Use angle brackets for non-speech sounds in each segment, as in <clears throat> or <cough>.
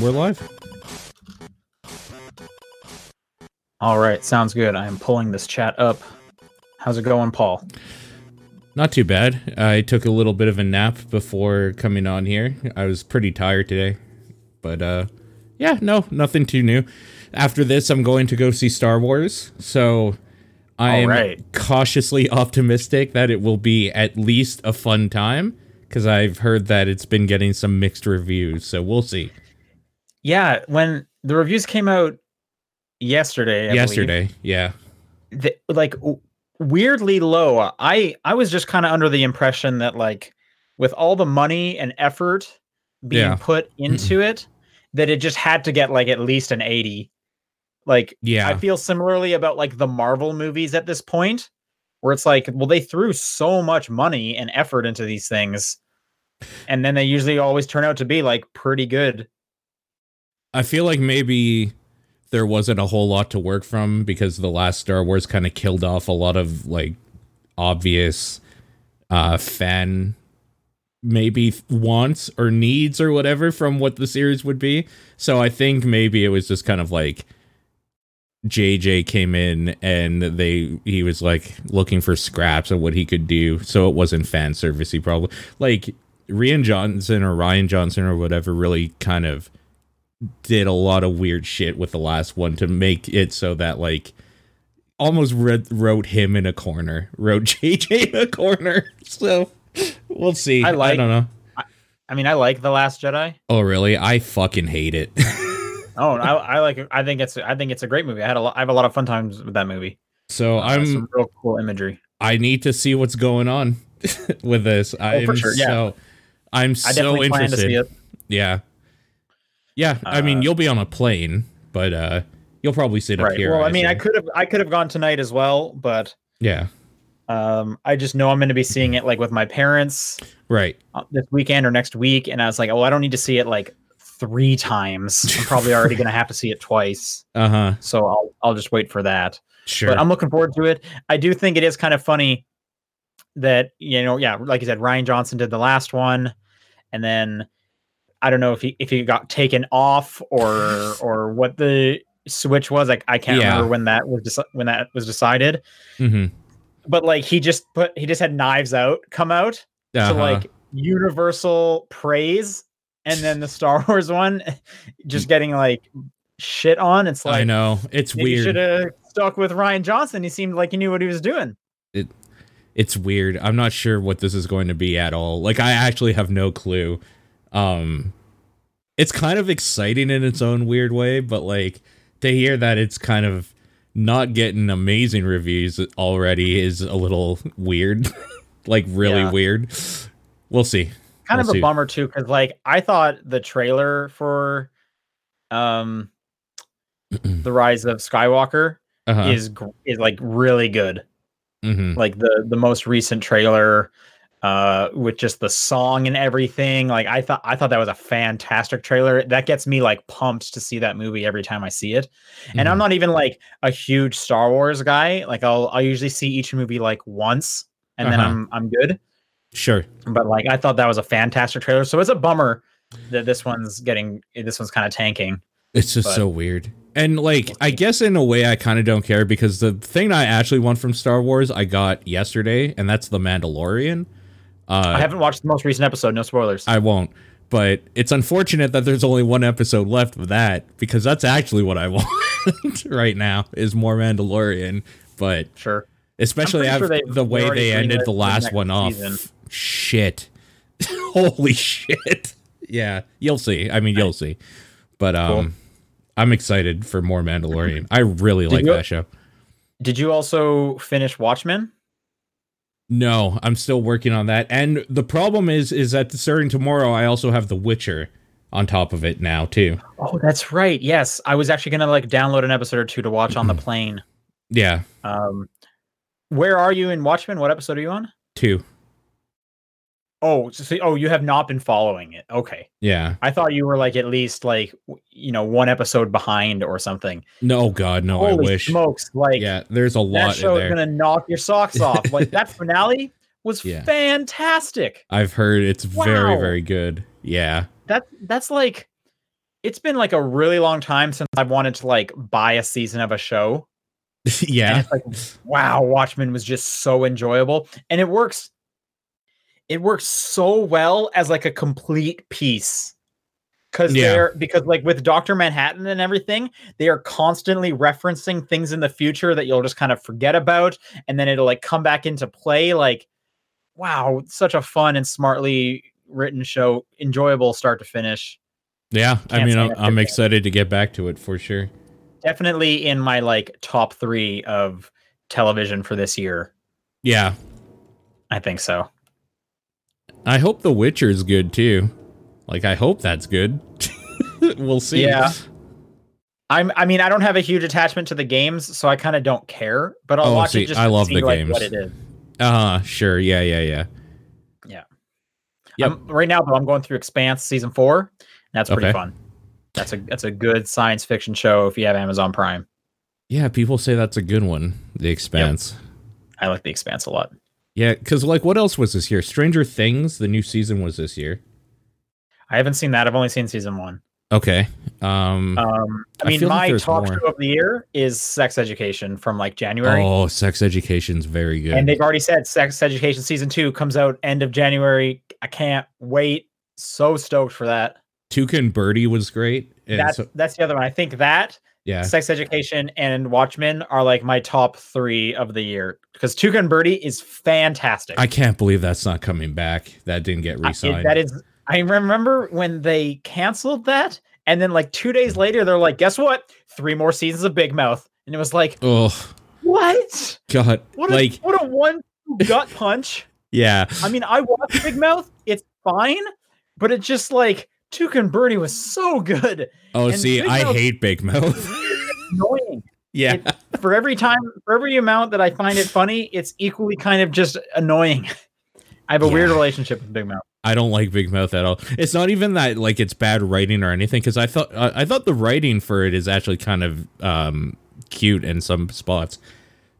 And we're live. All right, sounds good. I am pulling this chat up. How's it going, Paul? Not too bad. I took a little bit of a nap before coming on here. I was pretty tired today. But uh yeah, no, nothing too new. After this, I'm going to go see Star Wars. So I'm right. cautiously <laughs> optimistic that it will be at least a fun time because I've heard that it's been getting some mixed reviews. So we'll see. Yeah, when the reviews came out yesterday, I Yesterday, yeah. the, like w- weirdly low. I I was just kind of under the impression that like with all the money and effort being Yeah. put into it, that it just had to get like at least an 80. Like Yeah. I feel similarly about like the Marvel movies at this point, where it's like, well, they threw so much money and effort into these things, and then they usually always turn out to be like pretty good. I feel like maybe there wasn't a whole lot to work from because the last Star Wars kind of killed off a lot of like obvious uh fan maybe wants or needs or whatever from what the series would be. So I think maybe it was just kind of like JJ came in and they he was like looking for scraps of what he could do. So it wasn't fan servicey probably. Like Rian Johnson or Ryan Johnson or whatever really kind of did a lot of weird shit with the last one to make it so that like almost read, wrote him in a corner, wrote <laughs> JJ in a corner. So we'll see. I like- I don't know. I mean, I like the Last Jedi. Oh really? I fucking hate it. <laughs> Oh, I, I like it. I think it's I think it's a great movie. I had a lot, I have a lot of fun times with that movie. so Uh, I'm some real cool imagery. I need to see what's going on <laughs> with this. I'm Oh, for sure, yeah. so I'm I so interested. Yeah. Yeah, I mean Uh, you'll be on a plane, but uh you'll probably sit up here. Well, I mean, I could have I could have gone tonight as well, but Yeah. um, I just know I'm going to be seeing it like with my parents Right. uh, this weekend or next week, and I was like, oh, I don't need to see it like three times. I'm probably already going to have to see it twice, <laughs> Uh-huh. so I'll I'll just wait for that. Sure. But I'm looking forward to it. I do think it is kind of funny that you know, yeah, like you said, Rian Johnson did the last one, and then I don't know if he if he got taken off or <laughs> or what the switch was. Like I can't Yeah. remember when that was deci- when that was decided. Mhm. But like he just put he just had Knives Out come out Uh-huh. to like universal praise, and then the Star <laughs> Wars one just getting like shit on. It's like I know. It's weird. should have stuck with Rian Johnson. He seemed like he knew what he was doing. It it's weird. I'm not sure what this is going to be at all. Like I actually have no clue. Um it's kind of exciting in its own weird way, but like to hear that it's kind of not getting amazing reviews already is a little weird. <laughs> like really Yeah. weird. We'll see. kind We'll of a bummer too because like i thought the trailer for um <clears throat> the rise of skywalker Uh-huh. is is like really good Mhm. like the the most recent trailer uh with just the song and everything like i thought i thought that was a fantastic trailer that gets me like pumped to see that movie every time i see it and i'm Mhm. not even like a huge star wars guy like i'll i'll usually see each movie like once and then Uh-huh. i'm i'm good Sure. but like I thought that was a fantastic trailer. So it's a bummer that this one's getting this one's kind of tanking. It's just But- so weird. And like I guess in a way I kind of don't care because the thing I actually want from Star Wars I got yesterday and that's The Mandalorian. Uh I haven't watched the most recent episode. No spoilers. I won't. But it's unfortunate that there's only one episode left of that because that's actually what I <laughs> want right now is more Mandalorian. But sure. especially pretty sure after the way they ended the the last next one off, season. shit, <laughs> holy shit. Yeah, you'll see. I mean, you'll see. But um, Cool. I'm excited for more Mandalorian. I really like you- that show. Did you also finish Watchmen? No, I'm still working on that. And the problem is, is that starting tomorrow, I also have The Witcher on top of it now too. Oh, that's right. Yes, I was actually gonna like download an episode or two to watch on the plane. Yeah, Um, where are you in Watchmen? What episode are you on? two. Oh, so, oh, you have not been following it. Okay, Yeah. I thought you were like at least like you know one episode behind or something. No, God, no. Holy I wish. smokes! Like Yeah, there's a lot in show is gonna knock your socks <laughs> off. Like that finale was Yeah. fantastic. I've heard it's very, Wow. very good. Yeah. That that's like it's been like a really long time since I've wanted to like buy a season of a show. <laughs> Yeah. it's like, wow, Watchmen was just so enjoyable. And it works, it works so well as like a complete piece. Cause Yeah. they're because like with Dr. Manhattan and everything, they are constantly referencing things in the future that you'll just kind of forget about, and then it'll like come back into play. Like, wow, such a fun and smartly written show, enjoyable start to finish. Yeah. I Can't mean, I'm, I'm excited to get back to it for sure. Definitely in my like top three of television for this year. Yeah. I think so. I hope The Witcher's good too. Like, I hope that's good. <laughs> we'll see. Yeah. I'm. I mean, I don't have a huge attachment to the games, so I kind of don't care. But I'll Oh, watch see, it just I to love see, the like, games. what it is. Uh, huh. sure. Yeah. Yeah. Yeah. Yep. Um, right now, though, I'm going through Expanse season four. That's pretty Okay. fun. That's a that's a good science fiction show if you have Amazon Prime. Yeah. People say that's a good one. The Expanse. I like the Expanse a lot. Yeah. Because, like, what else was this year? Stranger Things, the new season was this year. I haven't seen that. I've only seen season one. Okay. Um, Um, I I mean, like my top more. show of the year is Sex Education from like January. oh, Sex Education's very good. And they've already said Sex Education season two comes out end of January. I can't wait. So stoked for that. Tuca & Bertie was great. And That's so- that's the other one. I think that yeah. Sex Education and Watchmen are like my top three of the year because Tuca & Bertie is fantastic. I can't believe that's not coming back. That didn't get I- re-signed. that is. I remember when they canceled that, and then like two days later, they're like, "Guess what? Three more seasons of Big Mouth," and it was like, oh "What? God. What a like what a one gut punch." <laughs> yeah. I mean, I watch Big Mouth. It's fine, but it's just like Tuca & Bertie was so good. Oh, and see, I Mouth- hate Big Mouth. <laughs> Annoying. yeah. It- For every time, for every amount that I find it funny, it's equally kind of just annoying. I have a weird relationship with Big Mouth. I don't like Big Mouth at all. It's not even that like it's bad writing or anything because I thought uh, I thought the writing for it is actually kind of um, cute in some spots.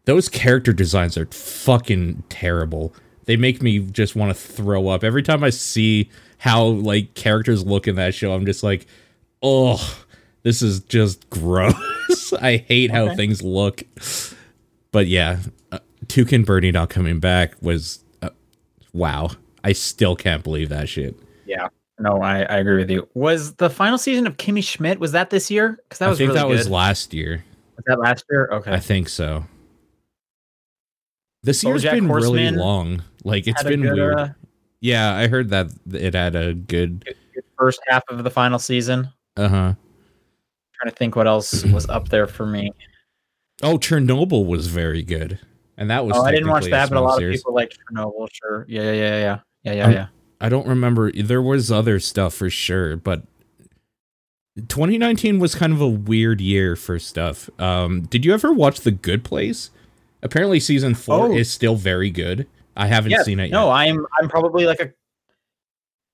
Those character designs are fucking terrible. They make me just want to throw up every time I see how like characters look in that show. I'm just like, oh, this is just gross. <laughs> I hate how Okay. things look. But yeah, uh, Tuca & Bertie not coming back was uh, wow. I still can't believe that shit. Yeah. No, I, I agree with you. Was the final season of Kimmy Schmidt was that this year? Because that was I think really that good. was last year. was that last year? Okay. I think so. This year's been really long. Like it's been good, weird. uh, yeah, I heard that it had a good. good first half of the final season. Uh huh. trying to think what else was up there for me. Oh, Chernobyl was very good, and that was. Oh, I didn't watch that, but a lot series. of people like Chernobyl. Sure. Yeah, yeah, yeah, yeah, yeah, yeah, Um, yeah. I don't remember. There was other stuff for sure, but 2019 was kind of a weird year for stuff. Um, did you ever watch The Good Place? Apparently, season four Oh. is still very good. I haven't Yeah, seen it yet. No, I'm I'm probably like a.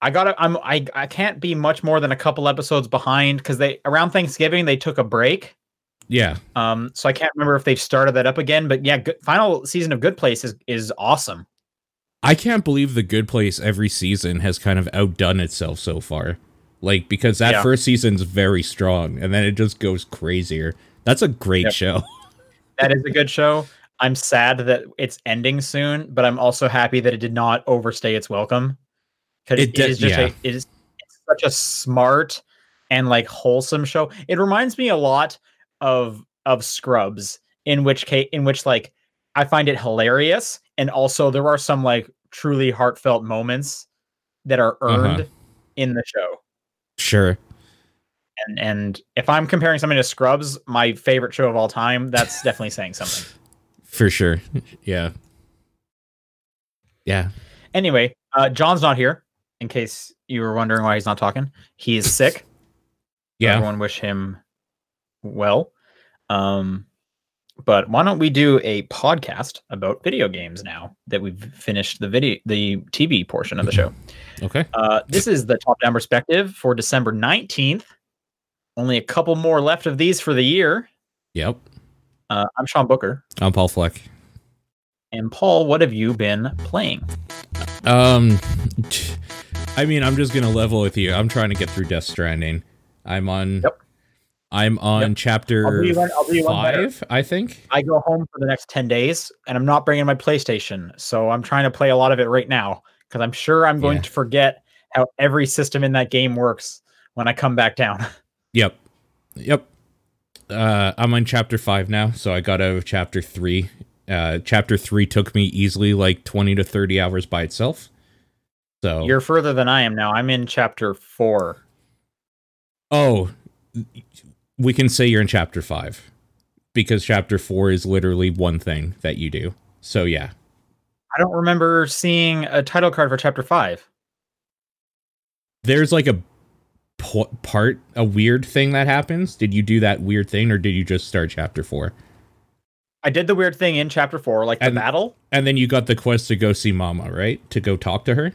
I gotta. I'm. I. I can't be much more than a couple episodes behind because they around Thanksgiving they took a break. Yeah, Um. So I can't remember if they've started that up again. But yeah, good, final season of Good Place is is awesome. I can't believe The Good Place every season has kind of outdone itself so far. Like because that Yeah. first season's very strong, and then it just goes crazier. That's a great Yep. show. <laughs> That is a good show. I'm sad that it's ending soon, but I'm also happy that it did not overstay its welcome. Because It it, is just yeah. a, it is such a smart and like wholesome show. It reminds me a lot of of Scrubs, in which case in which like I find it hilarious, and also there are some like truly heartfelt moments that are Uh-huh. earned in the show. Sure. And and if I'm comparing something to Scrubs, my favorite show of all time, that's definitely saying something. <laughs> For sure. Yeah. Yeah. Anyway, uh, John's not here. In case you were wondering why he's not talking, he is sick. <laughs> Yeah. Everyone wish him well. Um, but why don't we do a podcast about video games now that we've finished the video, the TV portion of the show? <laughs> Okay. Uh, this is the top down perspective for December nineteenth. Only a couple more left of these for the year. Yep. Uh, I'm Sean Booker I'm Paul Fleck. and Paul. What have you been playing? Um, I mean, I'm just gonna level with you. I'm trying to get through Death Stranding. I'm on. Yep. I'm on Yep. chapter I'll one- I'll do you one better. five, I think. I go home for the next 10 days and I'm not bringing my PlayStation. So I'm trying to play a lot of it right now because I'm sure I'm going Yeah. to forget how every system in that game works when I come back down. <laughs> Yep. Yep. Uh, I'm on chapter five now, so I got out of chapter three. Uh, chapter three took me easily like 20 to 30 hours by itself. So You're further than I am now. I'm in chapter four. Oh, we can say you're in chapter five because chapter four is literally one thing that you do. So yeah, I don't remember seeing a title card for chapter five. there's like a po- part, a weird thing that happens. Did you do that weird thing, or did you just start chapter four? I did the weird thing in chapter four, like the And- battle. And then you got the quest to go see Mama, right? To go talk to her.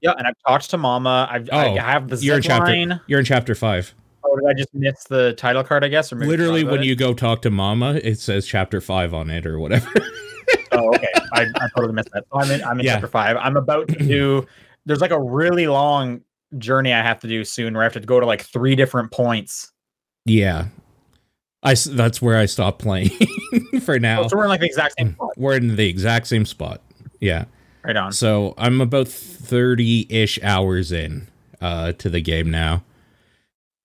Yeah, and I've talked to Mama. I've, I Oh, have the You're in chapter. line. You're in chapter five. Oh, did I just miss the title card? I guess. Or Literally, when about you go talk to Mama, it says chapter five on it or whatever. <laughs> Oh, okay. I, I totally missed that. So I'm in. I'm in Yeah. chapter five. I'm about to do. There's like a really long journey I have to do soon, where I have to go to like three different points. yeah, I, That's where I stopped playing <laughs> for now. Oh, so we're in like the exact same spot. We're in the exact same spot. Yeah. Right on. So I'm about 30 ish hours in uh, to the game now.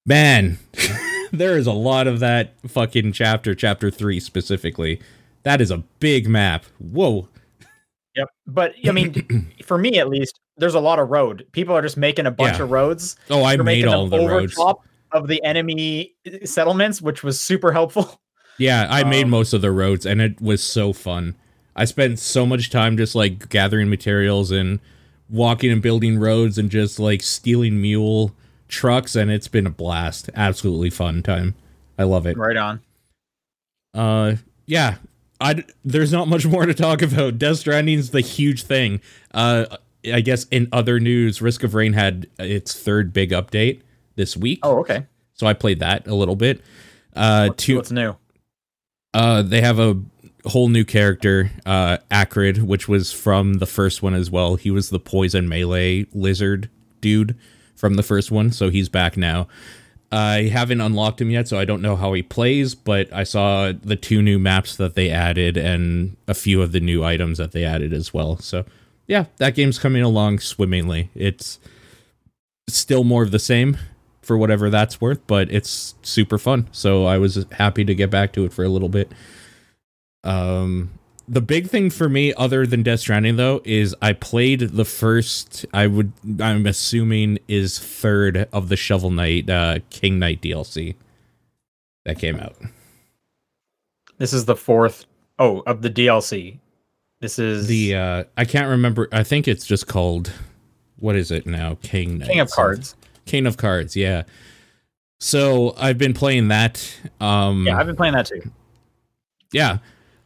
Man, <laughs> there is a lot of that fucking chapter, chapter three specifically. That is a big map. Whoa. Yep. But I mean, <clears throat> for me at least, there's a lot of road. People are just making a bunch Yeah. of roads. Oh, I They're made making all them the over roads. top of the enemy settlements, which was super helpful. <laughs> Yeah, I made Um, most of the roads and it was so fun. I spent so much time just like gathering materials and walking and building roads and just like stealing mule trucks and it's been a blast. Absolutely fun time. I love it. Right on. Uh, yeah. I there's not much more to talk about. Death Stranding's the huge thing. Uh, I guess in other news, Risk of Rain had its third big update this week. Oh, okay. so I played that a little bit. Uh, two, What's new? uh, they have a whole new character, uh, Acrid, which was from the first one as well. He was the poison melee lizard dude from the first one, so he's back now. I haven't unlocked him yet, so I don't know how he plays, but I saw the two new maps that they added and a few of the new items that they added as well. So, yeah, that game's coming along swimmingly. It's still more of the same for whatever that's worth, but it's super fun. So I was happy to get back to it for a little bit. Um, the big thing for me, other than Death Stranding, though, is I played the first. I would, I'm assuming, is third of the Shovel Knight, uh, King Knight DLC that came out. This is the fourth. Oh, of the DLC. This is The uh, I can't remember. I think it's just called. What is it now? King Knight. King of something. Cards. King of Cards. Yeah. So I've been playing that. Um, Yeah, I've been playing that too. yeah,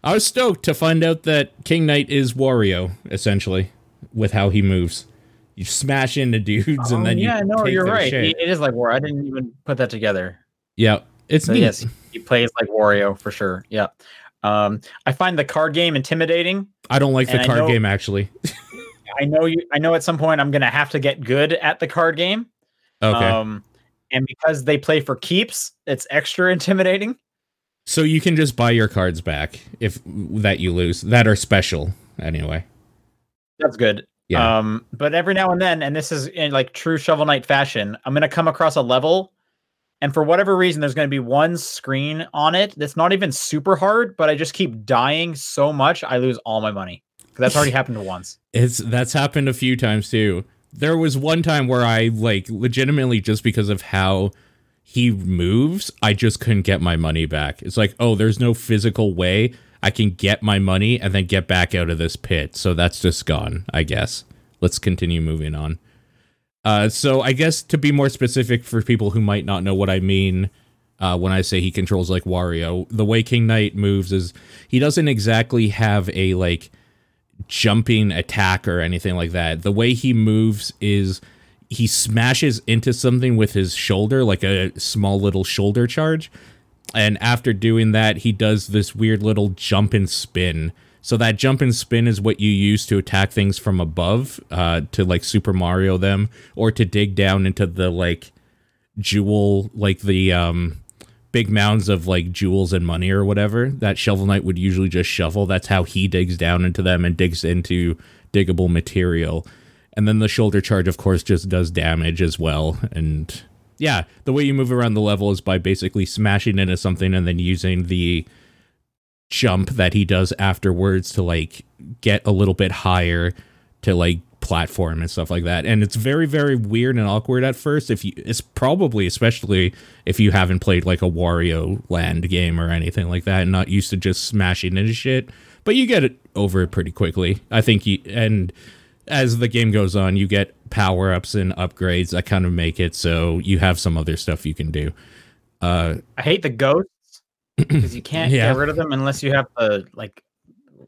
I was stoked to find out that King Knight is Wario, essentially, with how he moves. You smash into dudes and Oh, then yeah, you no, take you're their right. shit. It- it is like War. I didn't even put that together. yeah, it's So neat. yes, he plays like Wario for sure. Yeah. Um, I find the card game intimidating. I don't like the and I card know- game actually. <laughs> I know you. I know at some point I'm gonna have to get good at the card game. Okay, Um, and because they play for keeps, it's extra <laughs> intimidating. so you can just buy your cards back if that you lose that are special anyway. That's good. Yeah. Um, but every now and then, and this is in like true Shovel Knight fashion, I'm gonna come across a level, and for whatever reason, there's gonna be one screen on it that's not even super hard, but I just keep dying so much, I lose all my money. That's already <laughs> happened once. It's that's happened a few times too. There was one time where I like legitimately just because of how he moves, I just couldn't get my money back. It's like, oh, there's no physical way I can get my money and then get back out of this pit. So that's just gone, I guess. Let's continue moving on. Uh, so I guess to be more specific for people who might not know what I mean uh, when I say he controls like Wario, the way King Knight moves is he doesn't exactly have a like jumping attack or anything like that. The way he moves is he smashes into something with his shoulder, like a small little shoulder charge. And after doing that, he does this weird little jump and spin. So that jump and spin is what you use to attack things from above, uh, to like Super Mario them, or to dig down into the like jewel like the um big mounds of like jewels and money or whatever that shovel knight would usually just shovel. That's how he digs down into them and digs into diggable material. And then the shoulder charge of course just does damage as well. And yeah the way you move around the level is by basically smashing into something and then using the jump that he does afterwards to like get a little bit higher to like platform and stuff like that. And it's very, very weird and awkward at first. If you, it's probably especially if you haven't played like a Wario Land game or anything like that, and not used to just smashing into shit. But you get it over it pretty quickly. I think you and as the game goes on, you get power ups and upgrades that kind of make it so you have some other stuff you can do. Uh, I hate the ghosts because you <clears throat> can't Yeah. get rid of them unless you have the like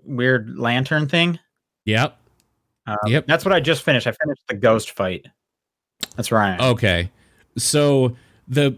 weird lantern thing. yep. Um, Yep. That's what I just finished. I finished the ghost fight. That's right. Okay. So the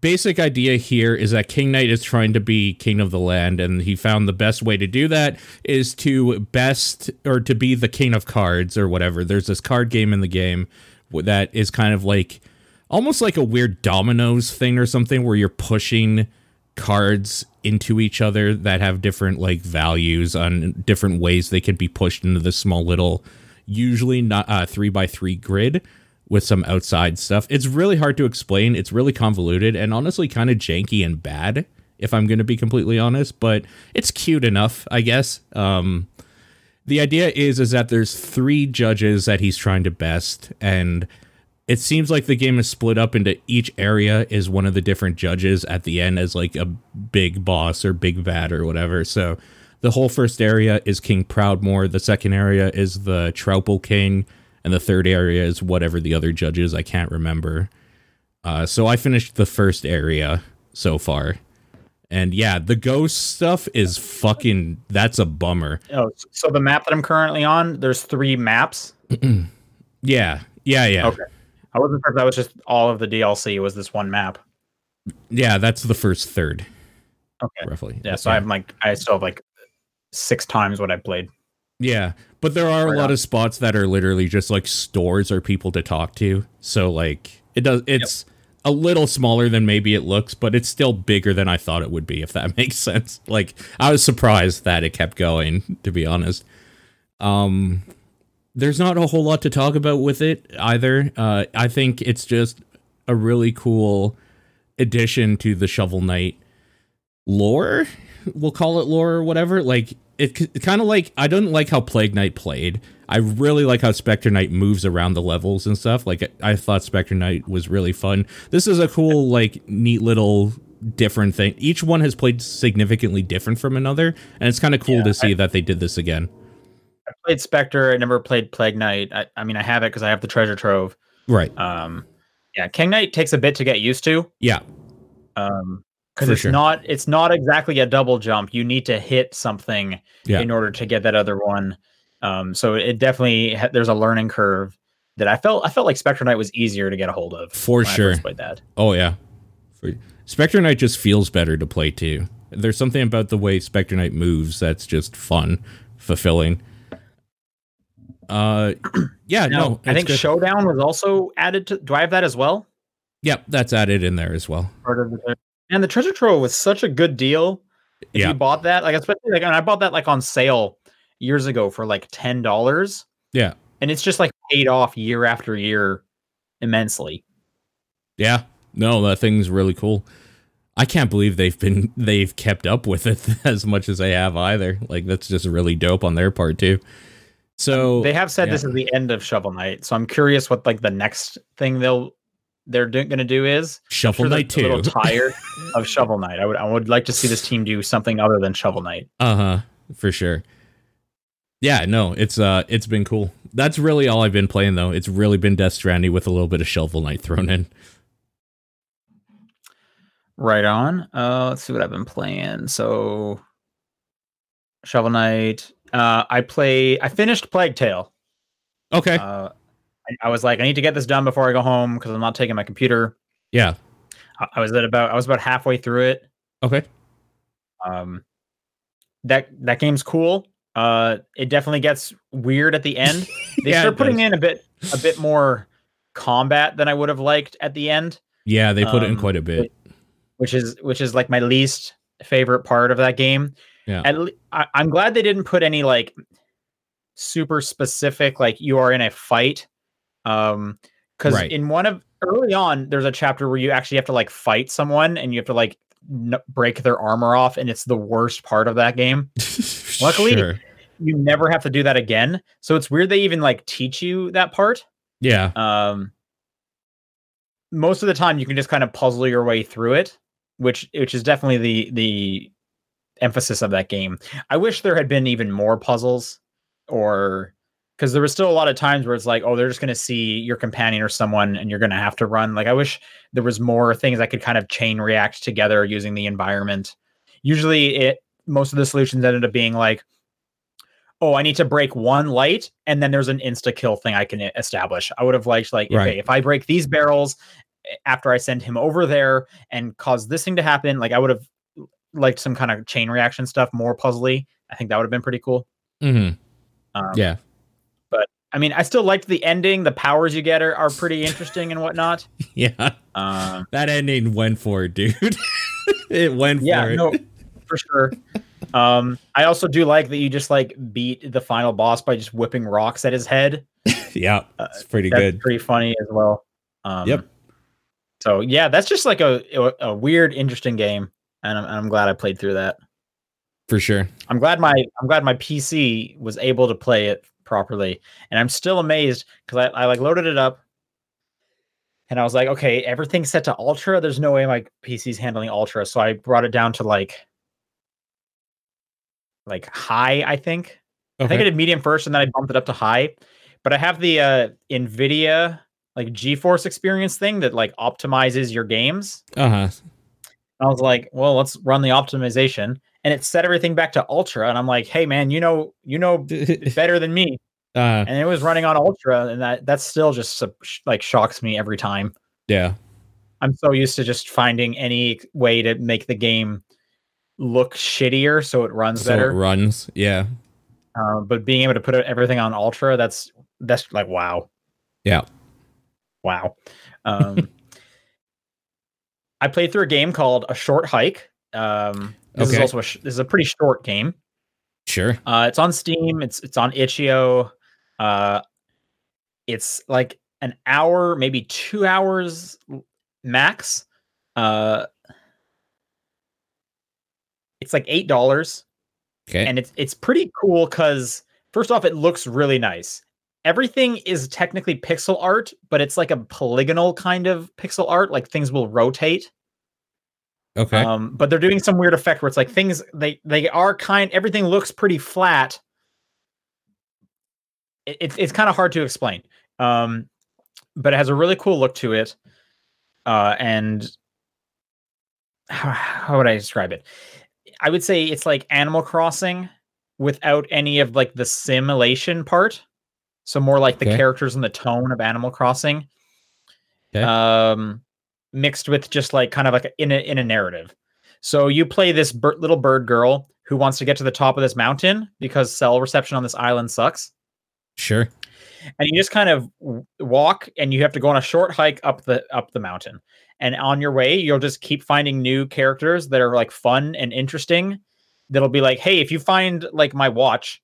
basic idea here is that King Knight is trying to be king of the land, and he found the best way to do that is to best or to be the king of cards or whatever. There's this card game in the game that is kind of like almost like a weird dominoes thing or something where you're pushing cards into each other that have different like values on different ways they can be pushed into this small little usually not uh, three by three grid with some outside stuff. It's really hard to explain. It's really convoluted and honestly kind of janky and bad if i'm going to be completely honest but it's cute enough i guess. Um the idea is is that there's three judges that he's trying to best and it seems like the game is split up into each area is one of the different judges at the end as like a big boss or big vat or whatever. So the whole first area is King Proudmore, the second area is the Troupple King, and the third area is whatever the other judges I can't remember. Uh, so I finished the first area so far. And yeah, the ghost stuff is fucking that's a bummer. Oh, so the map that I'm currently on, there's three maps. <clears throat> Yeah. Yeah, yeah. Okay. I wasn't sure if that was just all of the DLC. Was this one map? Yeah, that's the first third, Okay. roughly. Yeah. So I'm like, I still have like six times what I played. Yeah, but there are a lot of spots that are literally just like stores or people to talk to. So like it does it's a little smaller than maybe it looks, but it's still bigger than I thought it would be if that <laughs> makes sense. Like I was surprised that it kept going to be honest. Um there's not a whole lot to talk about with it either. Uh I think it's just a really cool addition to the Shovel Knight lore. We'll call it lore or whatever. Like it, kind of like I don't like how Plague Knight played. I really like how Spectre Knight moves around the levels and stuff. Like I thought Spectre Knight was really fun. This is a cool, like, neat little different thing. Each one has played significantly different from another, and it's kind of cool Yeah, to see that they did this again. I played Spectre. I never played Plague Knight. I, I mean, I have it because I have the treasure trove. Right. Um, yeah, King Knight takes a bit to get used to. Yeah. Um, because it's sure. not it's not exactly a double jump. You need to hit something Yeah. in order to get that other one. Um, so it definitely ha- there's a learning curve that I felt I felt like Spectre Knight was easier to get a hold of For sure. played that. Oh yeah. For, Spectre Knight just feels better to play too. There's something about the way Spectre Knight moves that's just fun, fulfilling. Uh, yeah, Now, no, I think good. Showdown was also added to. Do I have that as well? Yep, that's added in there as well. Part of the and the treasure trove was such a good deal. If Yeah. you bought that, like especially like and I bought that like on sale years ago for like ten dollars. Yeah. and it's just like paid off year after year immensely. Yeah, no, that thing's really cool. I can't believe they've been they've kept up with it <laughs> as much as they have either. Like that's just really dope on their part too. So They have said this is the end of Shovel Knight, so I'm curious what like the next thing they'll they're do- going to do is. Shuffle Sure Knight A little tired <laughs> of Shovel Knight. I would I would like to see this team do something other than Shovel Knight. Uh huh. For sure. Yeah, no, it's uh, it's been cool. That's really all I've been playing though. It's really been Death Stranding with a little bit of Shovel Knight thrown in. Right on. Uh, let's see what I've been playing. So, Shovel Knight. Uh, I play. I finished Plague Tale. Okay. Uh, I, I was like, I need to get this done before I go home because I'm not taking my computer. yeah. I, I was at about. I was about halfway through it. Okay. Um, that that game's cool. Uh, it definitely gets weird at the end. <laughs> They Yeah, start putting does. in a bit a bit more combat than I would have liked at the end. Yeah, they put it in Um, quite a bit. which is which is like my least favorite part of that game. Yeah. At le- I, I'm glad they didn't put any like super specific like you are in a fight. Um because Right. in one of early on there's a chapter where you actually have to like fight someone and you have to like n- break their armor off and it's the worst part of that game. <laughs> Luckily- Sure. You never have to do that again. So it's weird they even like teach you that part. Yeah. um most of the time you can just kind of puzzle your way through it which which is definitely the the emphasis of that game i wish there had been even more puzzles or because there was still a lot of times where it's like oh they're just going to see your companion or someone and you're going to have to run like i wish there was more things I could kind of chain react together using the environment usually it most of the solutions ended up being like oh, I need to break one light, and then there's an insta kill thing I can establish. I would have liked like, Right. okay, if I break these barrels eh, after I send him over there and cause this thing to happen, like I would have liked some kind of chain reaction stuff, more puzzly. I think that would have been pretty cool. hmm Um, Yeah. But I mean, I still liked the ending. The powers you get are, are pretty interesting and whatnot. <laughs> Yeah. Um, That ending went for it, dude. <laughs> it went yeah, for it. no, for sure. Um, I also do like that you just like beat the final boss by just whipping rocks at his head. <laughs> yeah. Uh, It's pretty that's good. pretty funny as well. Um, Yep. So yeah, that's just like a, a weird, interesting game, and I'm, I'm glad I played through that. For sure. I'm glad my I'm glad my PC was able to play it properly, and I'm still amazed because I, I like loaded it up, and I was like, okay, everything's set to ultra. There's no way my PC's handling ultra, so I brought it down to like like high. I think I think I did medium first, and then I bumped it up to high. But I have the uh, Nvidia like GeForce experience thing that like optimizes your games. Uh-huh. I was like, well, let's run the optimization, and it set everything back to ultra. And I'm like, hey man, you know, you know <laughs> better than me. uh And it was running on ultra, and that that still just like shocks me every time. yeah. I'm so used to just finding any way to make the game look shittier so it runs So better. it runs. Yeah. Uh, but being able to put everything on ultra, that's that's like wow. Yeah. Wow. Um, I played through a game called A Short Hike. Um, this is also a sh- this is a pretty short game. Sure. Uh, it's on Steam. It's it's on itch.io. Uh, it's like an hour, maybe two hours max. Uh, it's like eight dollars Okay. and it's it's pretty cool because first off, it looks really nice. Everything is technically pixel art, but it's like a polygonal kind of pixel art. Like things will rotate. okay. Um, but they're doing some weird effect where it's like things they they are kind. Everything looks pretty flat. It, it's it's kind of hard to explain. Um, but it has a really cool look to it. Uh, and how, how would I describe it? I would say it's like Animal Crossing without any of like the simulation part. So more like the Okay. characters and the tone of Animal Crossing. Okay. Um, mixed with just like kind of like in a in a narrative. So you play this bir- little bird girl who wants to get to the top of this mountain because cell reception on this island sucks sure. and you just kind of walk and you have to go on a short hike up the up the mountain and on your way you'll just keep finding new characters that are like fun and interesting that'll be like hey if you find like my watch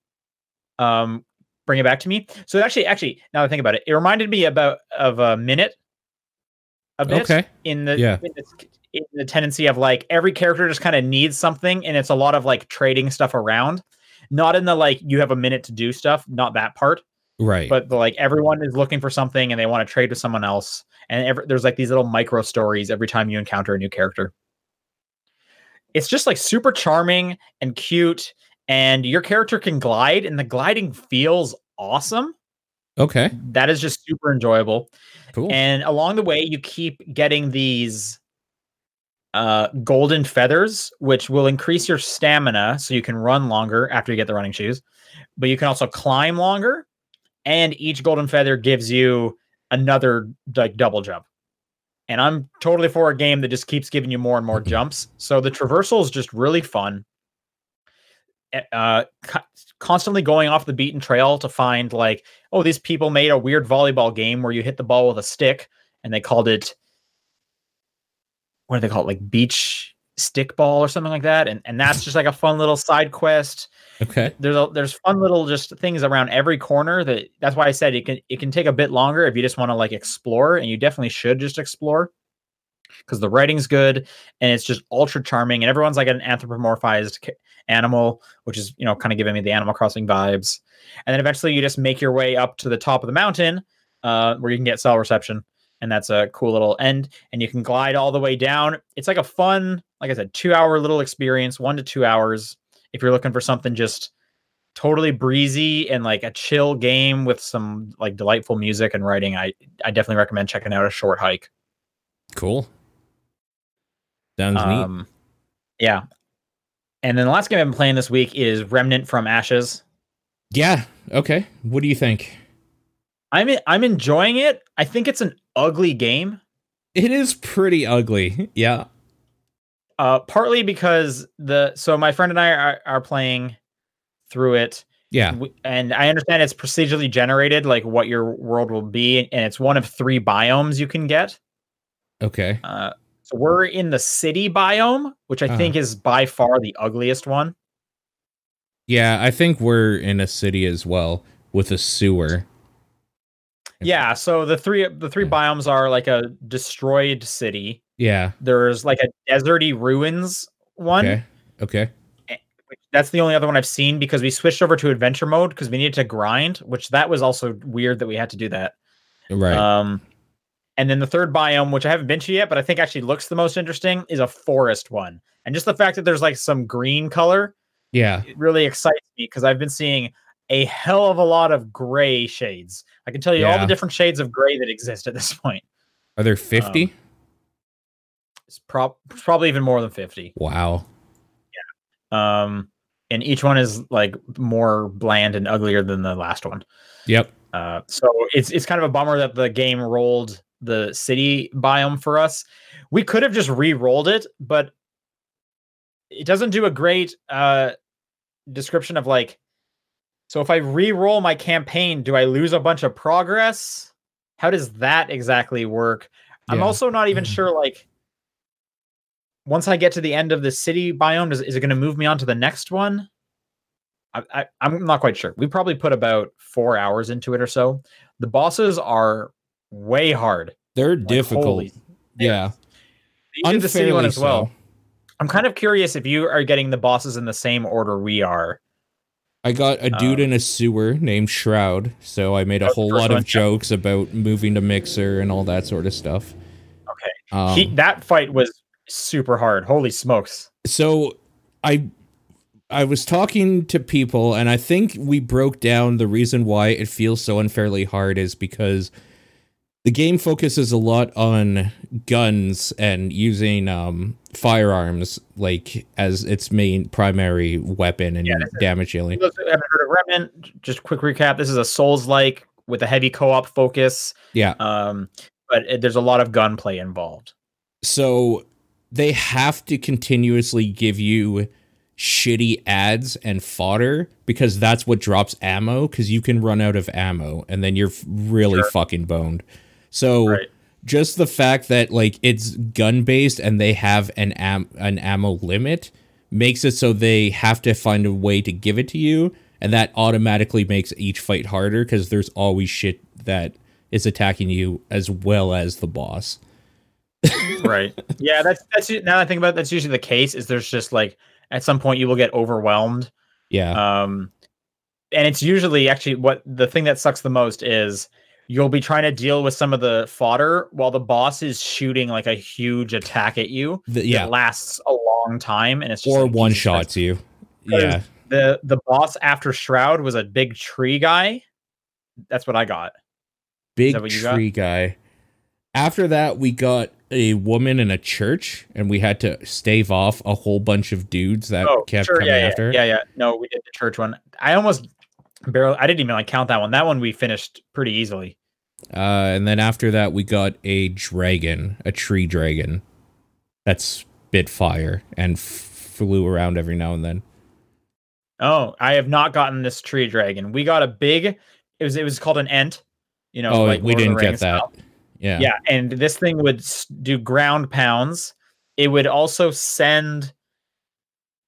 um bring it back to me so actually actually now that i think about it it reminded me about of a Minit a bit Okay. in the Yeah. in, the, in the tendency of like every character just kind of needs something and it's a lot of like trading stuff around not in the like you have a minute to do stuff not that part Right. but the, like everyone is looking for something and they want to trade with someone else and every, there's like these little micro stories every time you encounter a new character it's just like super charming and cute and your character can glide and the gliding feels awesome. Okay. that is just super enjoyable. Cool. and along the way you keep getting these uh golden feathers which will increase your stamina so you can run longer after you get the running shoes but you can also climb longer and each golden feather gives you another like double jump. And i'm totally for a game that just keeps giving you more and more <laughs> jumps. So the traversal is just really fun uh constantly going off the beaten trail to find like oh these people made a weird volleyball game where you hit the ball with a stick and they called it what do they call it? Like beach stick ball or something like that. And and that's just like a fun little side quest. Okay. There's a, there's fun little just things around every corner that that's why I said it can it can take a bit longer if you just want to like explore and you definitely should just explore because the writing's good and it's just ultra charming and everyone's like an anthropomorphized animal which is you know kind of giving me the animal crossing vibes. And then eventually you just make your way up to the top of the mountain uh, where you can get cell reception and that's a cool little end and you can glide all the way down. It's like a fun like i said two hour little experience one to two hours if you're looking for something just totally breezy and like a chill game with some like delightful music and writing i i definitely recommend checking out a short hike. Cool. Sounds um yeah and then the last game i've been playing this week is remnant from ashes. Yeah okay. What do you think? I'm i'm enjoying it. I think it's an ugly game. It is pretty ugly. <laughs> Yeah. Uh partly because the so my friend and i are, are playing through it. Yeah. And i understand it's procedurally generated like what your world will be and it's one of three biomes you can get. Okay. Uh so we're in the city biome which i Uh-huh. think is by far the ugliest one. Yeah i think we're in a city as well with a sewer. Yeah so the three the three Yeah. biomes are like a destroyed city. Yeah. There's like a deserty ruins one. Okay okay. That's the only other one I've seen because we switched over to adventure mode because we needed to grind, which that was also weird that we had to do that. right. Um, and then the third biome, which I haven't been to yet, but I think actually looks the most interesting, is a forest one. And just the fact that there's like some green color yeah it really excites me because I've been seeing a hell of a lot of gray shades. I can tell you all the different shades of gray that exist at this <laughs> point. are there 50 It's prob- probably even more than 50. wow Yeah. Um, and each one is like more bland and uglier than the last one. yep Uh, so it's it's kind of a bummer that the game rolled the city biome for us. We could have just re-rolled it, but it doesn't do a great uh, description of like. So if I re-roll my campaign, do I lose a bunch of progress? How does that exactly work? I'm also not even Mhm. sure like. Once I get to the end of the city biome, does, is it going to move me on to the next one? I, I, I'm not quite sure. We probably put about four hours into it or so. The bosses are way hard. they're Like, difficult yeah You did the city one as well. so. I'm kind of curious if you are getting the bosses in the same order we are. I got a dude Um, in a sewer named Shroud, so I made a That was the whole lot of jokes about moving to Mixer and all that sort of stuff. Okay. Um, he, that fight was super hard. Holy smokes. so I I was talking to people and I think we broke down the reason why it feels so unfairly hard is because the game focuses a lot on guns and using um, firearms like as its main primary weapon and Yeah, damage dealing. those who haven't heard of Remnant, just quick recap. This is a Souls-like with a heavy co-op focus. Yeah. Um, but it, there's a lot of gunplay involved. So they have to continuously give you shitty ads and fodder because that's what drops ammo because you can run out of ammo and then you're really Sure. fucking boned. So Right. just the fact that like it's gun based and they have an am- an ammo limit makes it so they have to find a way to give it to you and that automatically makes each fight harder because there's always shit that is attacking you as well as the boss. right yeah that's that's now that i think about it, that's usually the case is there's just like at some point you will get overwhelmed Yeah. um and it's usually actually what the thing that sucks the most is you'll be trying to deal with some of the fodder while the boss is shooting like a huge attack at you The- that yeah. lasts a long time and it's just or like, one shots you. Yeah. the the boss after shroud was a big tree guy that's what i got Big you got? tree guy. After that, we got a woman in a church, and we had to stave off a whole bunch of dudes that oh kept sure coming yeah after. yeah yeah no we did the church one i almost barely i didn't even like count that one that one we finished pretty easily Uh, and then after that, we got a dragon, a tree dragon, that spit fire and flew around every now and then. Oh, I have not gotten this tree dragon. We got a big. It was it was called an ent. You know, oh, like we Lord didn't get that. style. Yeah. Yeah, and this thing would do ground pounds, it would also send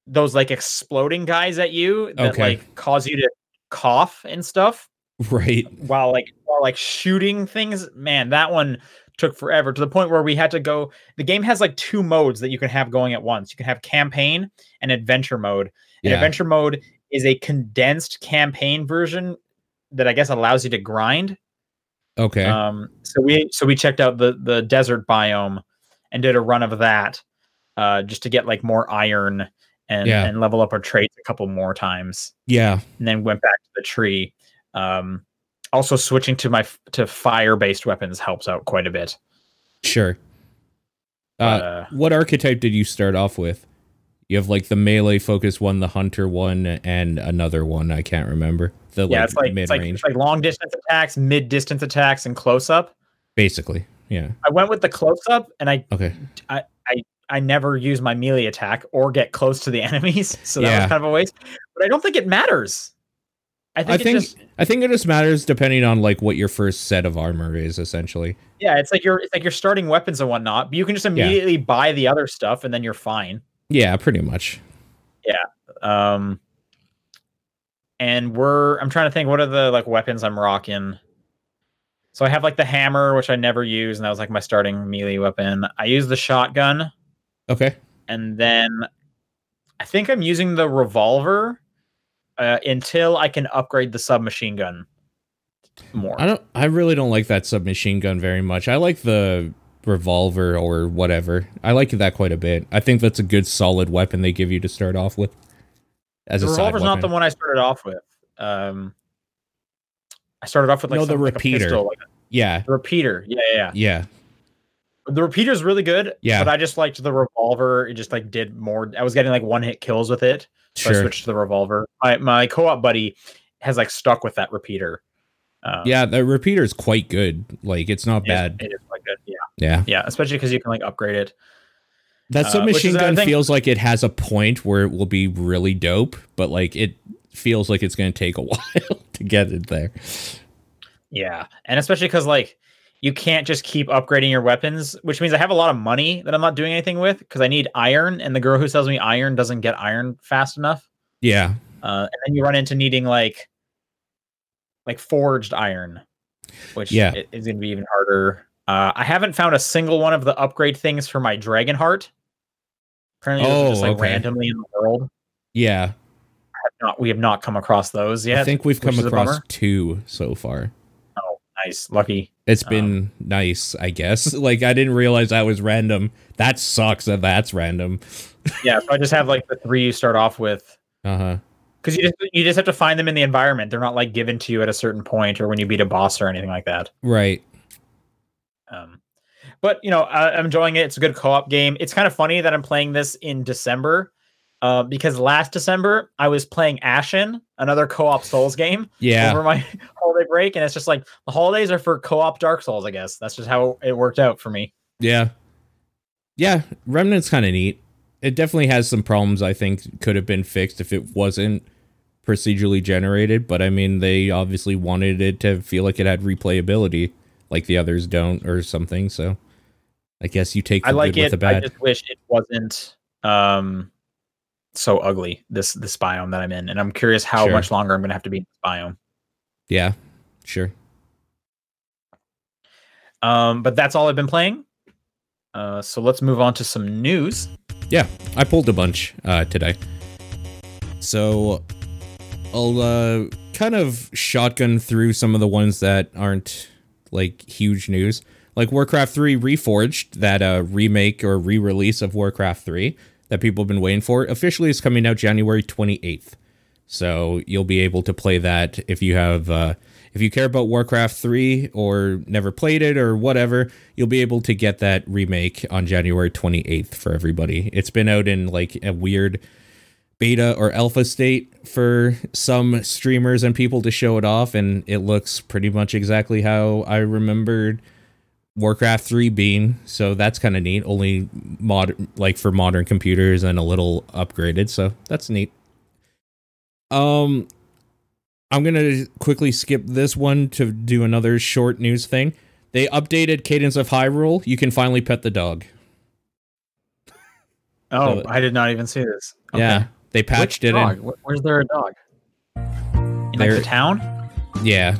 those like exploding guys at you that Okay. like cause you to cough and stuff <laughs> Right. while like while like shooting things. Man, that one took forever to the point where we had to go. The game has like two modes that you can have going at once. You can have campaign and adventure mode. And Yeah. adventure mode is a condensed campaign version that I guess allows you to grind. Okay. Um, so we so we checked out the the desert biome and did a run of that, uh, just to get like more iron and Yeah. and level up our traits a couple more times, yeah. and then went back to the tree. Um, also switching to my to fire based weapons helps out quite a bit. Sure. Uh, Uh, what archetype did you start off with? You have like the melee focus one, the hunter one, and another one. I can't remember. The yeah, like, it's like mid it's like, like long distance attacks, mid distance attacks, and close up. basically. Yeah. I went with the close up, and I Okay. I never use my melee attack or get close to the <laughs> enemies, so that Yeah. was kind of a waste. But I don't think it matters. I think, I it think just I think it just matters depending on like what your first set of armor is, essentially. yeah, it's like you're it's like you're starting weapons and whatnot, but you can just immediately buy the other stuff and then you're fine. Yeah, pretty much. Yeah. Um, and we're I'm trying to think what are the like weapons I'm rocking. So I have like the hammer, which I never use, and that was like my starting melee weapon. I use the shotgun, Okay. and then I think I'm using the revolver uh, until I can upgrade the submachine gun more. I don't. I really don't like that submachine gun very much. I like the revolver or whatever. I like that quite a bit. I think that's a good solid weapon they give you to start off with. As the a side revolver's not the one I started off with. Um, I started off with like No, the some- like a repeater. pistol, like a- Yeah. the repeater. Yeah, yeah, yeah. Yeah. The repeater's really good. Yeah. but I just liked the revolver. It just like did more. I was getting like one hit kills with it, so I switched to the revolver. My my co-op buddy has like stuck with that repeater. Um, Yeah, the repeater is quite good. Like it's not it is- bad. It is quite good. Yeah, Yeah. yeah, especially because you can like upgrade it. That Uh, submachine is, gun think- feels like it has a point where it will be really dope, but like it feels like it's going to take a <laughs> while to get it there. Yeah, and especially because like you can't just keep upgrading your weapons, which means I have a lot of money that I'm not doing anything with because I need iron, and the girl who sells me iron doesn't get iron fast enough. Yeah. Uh, and then you run into needing like like forged iron, which Yeah. is going to be even harder. Uh, I haven't found a single one of the upgrade things for my dragon heart. Apparently, are just Oh, like okay. randomly in the world. Yeah. Have Not we have not come across those yet. I think we've come across two so far. Oh, nice, lucky. It's Um, been nice, I guess. <laughs> Like I didn't realize that was random. That sucks that that's random. <laughs> Yeah, so I just have like the three you start off with. Uh-huh. because you just you just have to find them in the environment. They're not like given to you at a certain point or when you beat a boss or anything like that. Right. Um, but you know, I, I'm enjoying it. It's a good co-op game. It's kind of funny that I'm playing this in December, uh, because last December I was playing Ashen, another co-op Souls game, Yeah. over my <laughs> holiday break, and it's just like the holidays are for co-op Dark Souls. I guess that's just how it worked out for me. Yeah. Yeah, Remnant's kind of neat. It definitely has some problems I think could have been fixed if it wasn't procedurally generated, but I mean they obviously wanted it to feel like it had replayability like the others don't or something, so I guess you take the I like good with it. I just wish it wasn't um so ugly this this biome that I'm in, and I'm curious how Sure. much longer I'm gonna have to be in this biome. Yeah. Sure. Um, but that's all I've been playing. Uh, so let's move on to some news. Yeah, I pulled a bunch uh, today. So I'll uh, kind of shotgun through some of the ones that aren't like huge news. Like Warcraft 3 Reforged, that uh, remake or re release of Warcraft 3 that people have been waiting for, officially is coming out January 28th. So you'll be able to play that if you have, uh, if you care about Warcraft 3 or never played it or whatever, you'll be able to get that remake on January 28th for everybody. It's been out in like a weird beta or alpha state for some streamers and people to show it off, and it looks pretty much exactly how I remembered Warcraft 3 being. So that's kind of neat. Only mod like for modern computers and a little upgraded. So that's neat. Um I'm going to quickly skip this one to do another short news thing. They updated Cadence of Hyrule. You can finally pet the dog. <laughs> Oh, So- I did not even see this. Yeah, they patched it dog? in. Where's there a dog? In like the town? Yeah,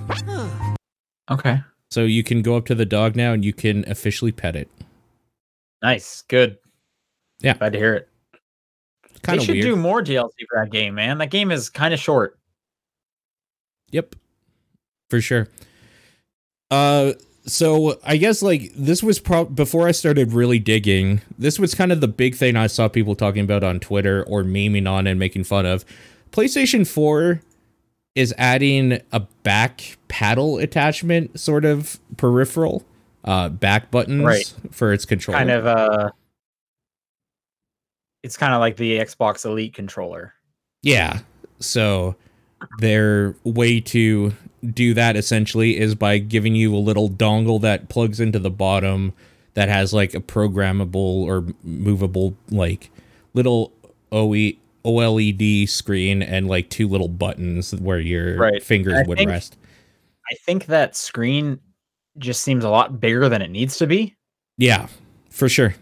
Okay. So you can go up to the dog now and you can officially pet it. Nice. Good. Yeah. Glad to hear it. Kind they should weird. do more DLC for that game, man. That game is kind of short. Yep. For sure. Uh so I guess like this was pro- before I started really digging. This was kind of the big thing I saw people talking about on Twitter or memeing on and making fun of. PlayStation 4 is adding a back paddle attachment sort of peripheral uh back buttons Right. for its controller. Kind of uh it's kind of like the Xbox Elite controller. Yeah. So their way to do that essentially is by giving you a little dongle that plugs into the bottom that has like a programmable or movable like little OE OLED screen and like two little buttons where your Right. fingers I would think- rest. I think that screen just seems a lot bigger than it needs to be. Yeah, for sure.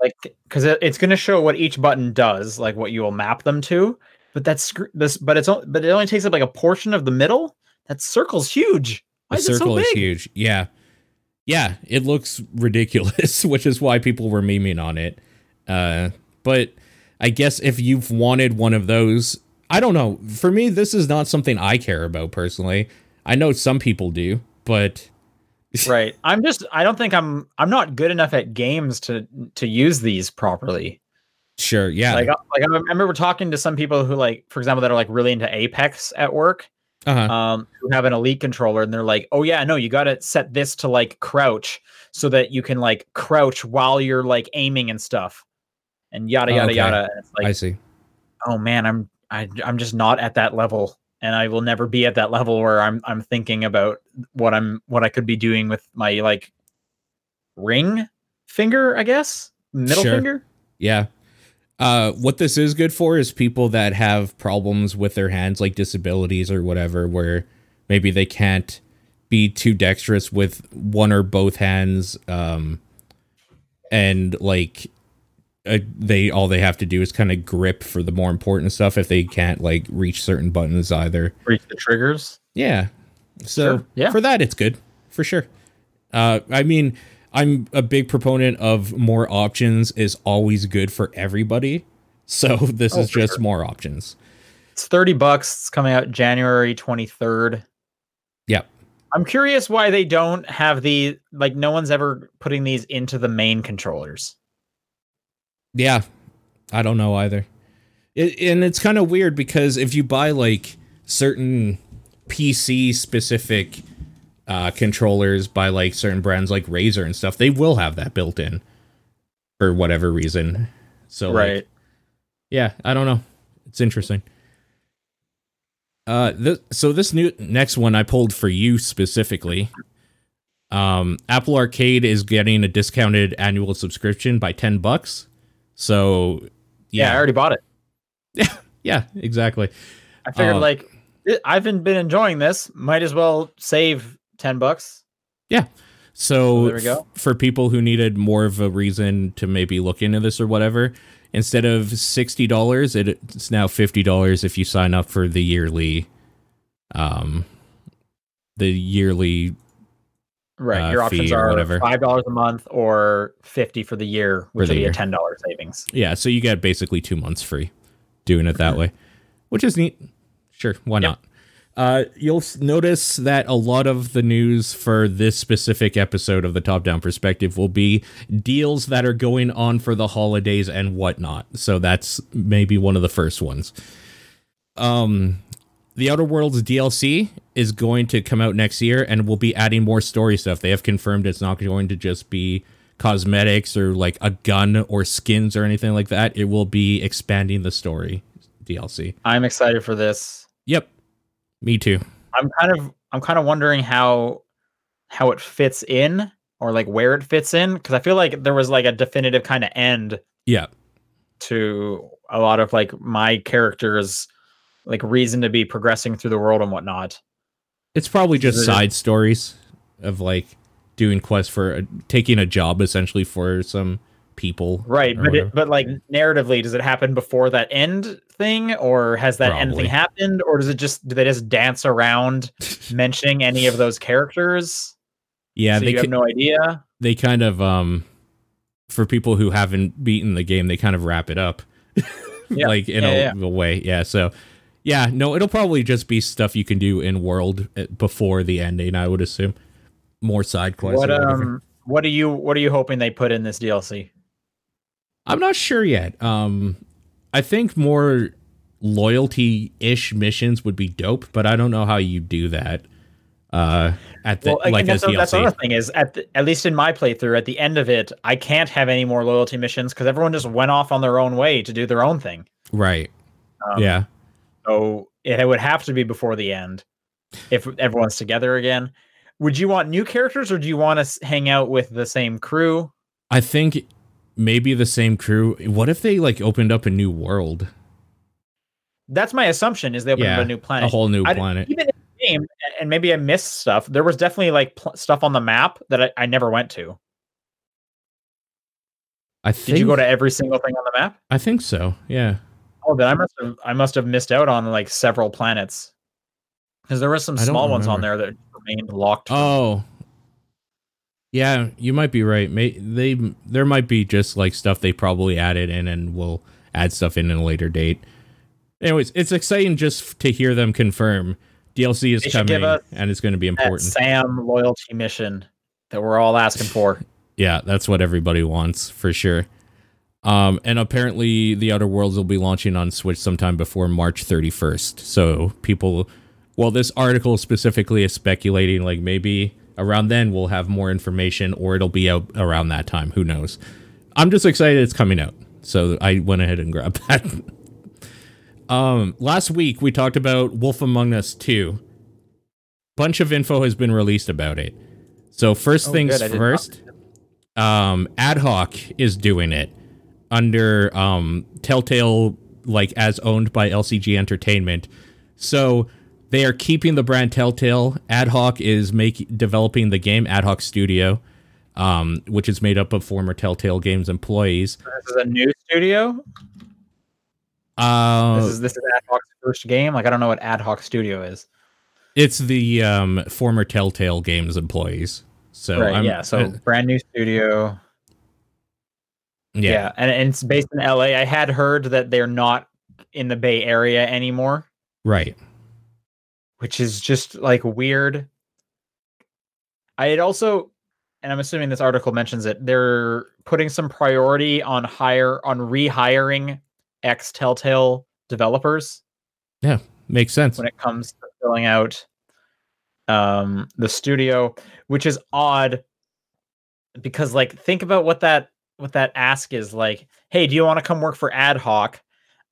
Like cuz it, it's going to show what each button does, like what you will map them to, but that's sc- this but it's o- but it only takes up like a portion of the middle. That circle's huge. Why The is it so circle is big? huge. Yeah. Yeah, it looks ridiculous, <laughs> which is why people were memeing on it. Uh, but I guess if you've wanted one of those, I don't know. For me, this is not something I care about personally. I know some people do, but <laughs> right i'm just i don't think i'm i'm not good enough at games to to use these properly sure, yeah. like I- like i remember talking to some people who like for example that are like really into apex at work uh-huh. um who have an elite controller and they're like oh yeah no you got to set this to like crouch so that you can like crouch while you're like aiming and stuff and yada yada okay. yada and it's I see. oh man i'm I, i'm just not at that level and i will never be at that level where i'm i'm thinking about what i'm what i could be doing with my like ring finger i guess middle Sure. finger Yeah. Uh, what this is good for is people that have problems with their hands, like disabilities or whatever, where maybe they can't be too dexterous with one or both hands, um, and like uh, they all they have to do is kind of grip for the more important stuff if they can't like reach certain buttons either. reach the triggers Yeah. So Sure, yeah. for that, it's good for sure. Uh, I mean, I'm a big proponent of more options is always good for everybody. So <laughs> this Oh, is just sure. more options. it's 30 bucks it's coming out january 23rd Yep. i'm curious why they don't have the like no one's ever putting these into the main controllers Yeah. I don't know either. It, and it's kind of weird because if you buy like certain PC specific uh, controllers by like certain brands like Razer and stuff, they will have that built in for whatever reason. So like, right yeah, I don't know. It's interesting. Uh, th- so this new next one I pulled for you specifically. Um, Apple Arcade is getting a discounted annual subscription by ten bucks. So yeah, i already bought it yeah, <laughs> yeah, exactly. i figured Uh, like i've been, been enjoying this might as well save 10 bucks Yeah. So there we go. f- for people who needed more of a reason to maybe look into this or whatever, instead of sixty dollars, it's now fifty dollars if you sign up for the yearly, um, the yearly. Right uh, your options are whatever. five dollars a month or 50 for the year which the will be year. a $10 savings Yeah, so you get basically two months free, doing it that way, which is neat. Sure, why Yep. not? Uh, you'll notice that a lot of the news for this specific episode of the Top Down Perspective will be deals that are going on for the holidays and whatnot. So that's maybe one of the first ones. Um, the Outer Worlds DLC is going to come out next year and we'll be adding more story stuff. They have confirmed it's not going to just be cosmetics or like a gun or skins or anything like that. It will be expanding the story DLC. i'm excited for this Yep. Me too. I'm kind of I'm kind of wondering how how it fits in or like where it fits in because I feel like there was like a definitive kind of end Yeah. to a lot of like my characters like reason to be progressing through the world and whatnot. It's probably just side stories of like doing quests for uh, taking a job essentially for some people. Right, but it, but like narratively, does it happen before that end thing, or has that end thing happened, or does it just do they just dance around <laughs> mentioning any of those characters? yeah, so they you have no idea. they kind of um for people who haven't beaten the game, they kind of wrap it up. <laughs> Yeah. like in Yeah, a, yeah. a way. Yeah, so yeah, no, it'll probably just be stuff you can do in world uh, before the ending, I would assume. More side quests. What or whatever. um, what are you what are you hoping they put in this DLC? I'm not sure yet. Um, I think more loyalty-ish missions would be dope, but I don't know how you do that. Uh, at the Well, again, like as that's, the- that's the other thing is at the, at least in my playthrough, at the end of it, I can't have any more loyalty missions because everyone just went off on their own way to do their own thing. Right. Um, yeah. So it would have to be before the end if everyone's together again. Would you want new characters or do you want to hang out with the same crew? I think maybe the same crew. What if they like opened up a new world, That's my assumption. Is they open up a new planet? a whole new I- planet? Even in the game, and maybe I missed stuff. There was definitely like pl- stuff on the map that I, I never went to. I Did you go to every single thing on the map? I think so. Yeah. Oh, then I must have I must have missed out on like several planets because there were some small ones on there that remained locked. Oh. Yeah, you might be right. May they there might be just like stuff they probably added in and we'll add stuff in at a later date. Anyways, it's exciting just to hear them confirm DLC is They should give coming and it's going to be important. Sam loyalty mission that we're all asking for. <laughs> Yeah, that's what everybody wants for sure. Um, and apparently, the Outer Worlds will be launching on Switch sometime before March 31st. So people, well, this article specifically is speculating like maybe around then we'll have more information, or it'll be out around that time. Who knows? I'm just excited it's coming out, so I went ahead and grabbed <laughs> that. um, last week we talked about Wolf Among Us 2. Bunch of info has been released about it. So first Oh, things good, first um ad hoc is doing it under um telltale like as owned by lcg entertainment so they are keeping the brand telltale ad hoc is making developing the game ad hoc studio um which is made up of former telltale games employees This is a new studio. uh This is this is Ad Hoc's first game. Like I don't know what Ad Hoc Studio is. it's the um former telltale games employees so right. Yeah. So uh, brand new studio. Yeah Yeah. And, and it's based in LA. I had heard that they're not in the Bay Area anymore, right which is just like weird. I had also, and I'm assuming this article mentions it, they're putting some priority on hire on rehiring ex Telltale developers Yeah, makes sense when it comes to filling out um the studio, which is odd because like think about what that what that ask is like, hey, do you want to come work for ad hoc?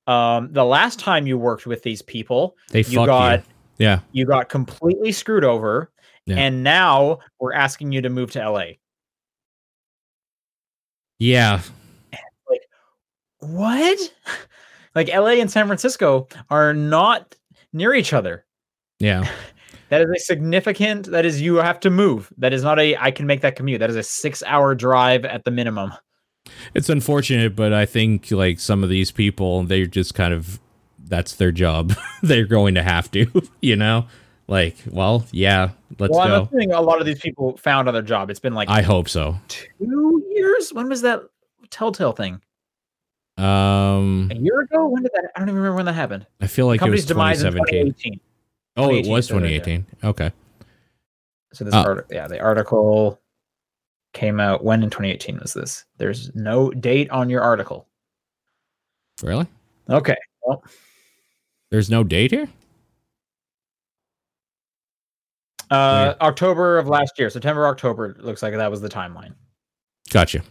Um the last time you worked with these people, they you got you yeah you got completely screwed over Yeah. and now we're asking you to move to LA. yeah like What? <laughs> like LA and San Francisco are not near each other. yeah <laughs> That is a significant that is you have to move. That is not a I can make that commute. That is a 6-hour drive at the minimum. It's unfortunate, but I think like some of these people, they're just kind of that's their job. <laughs> they're going to have to, <laughs> you know? Like, well, yeah, let's well, I'm go. assuming a lot of these people found other job. It's been like I hope so. 2 years. When was that Telltale thing? Um A year ago? When did that I don't even remember when that happened. I feel like it was Company's demise in 2017. 2018. Oh, it was so there you go. 2018. Okay. So this Oh. article, yeah, the article came out when in 2018 was this? There's no date on your article. Really? Okay. Well, There's no date here? uh, October of last year, September, October. Looks like that was the timeline. Gotcha.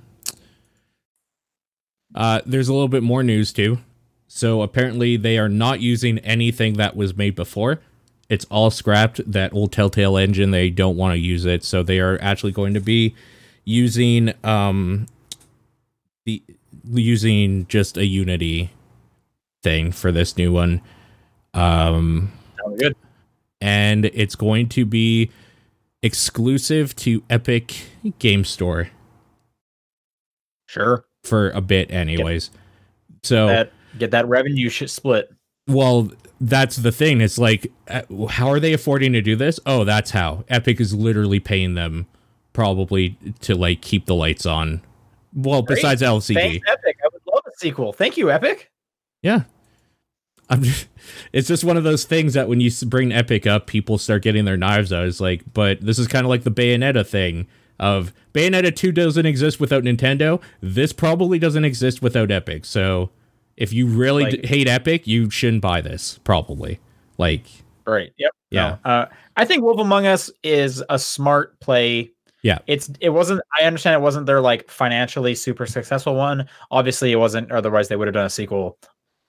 Uh, there's a little bit more news too. So apparently they are not using anything that was made before. It's all scrapped. That old Telltale engine, they don't want to use it. So they are actually going to be using um the using just a Unity thing for this new one. Um Sounds good. and it's going to be exclusive to Epic Game Store. Sure. for a bit, anyways. So That get that revenue sh- split. Well, that's the thing. It's like, uh, how are they affording to do this? Oh, that's how. Epic is literally paying them probably to like keep the lights on. Well, Great. besides LCG. Thanks, Epic. I would love a sequel. Thank you, Epic. Yeah. I'm just, <laughs> it's just one of those things that when you bring Epic up, people start getting their knives out. It's like, but this is kind of like the Bayonetta thing of Bayonetta 2 doesn't exist without Nintendo. This probably doesn't exist without Epic. So if you really Like- d- hate Epic, you shouldn't buy this, probably. Like, Right. Yep. Yeah. No. Uh, I think Wolf Among Us is a smart play. Yeah. It's it wasn't I understand it wasn't their like financially super successful one. Obviously it wasn't, otherwise they would have done a sequel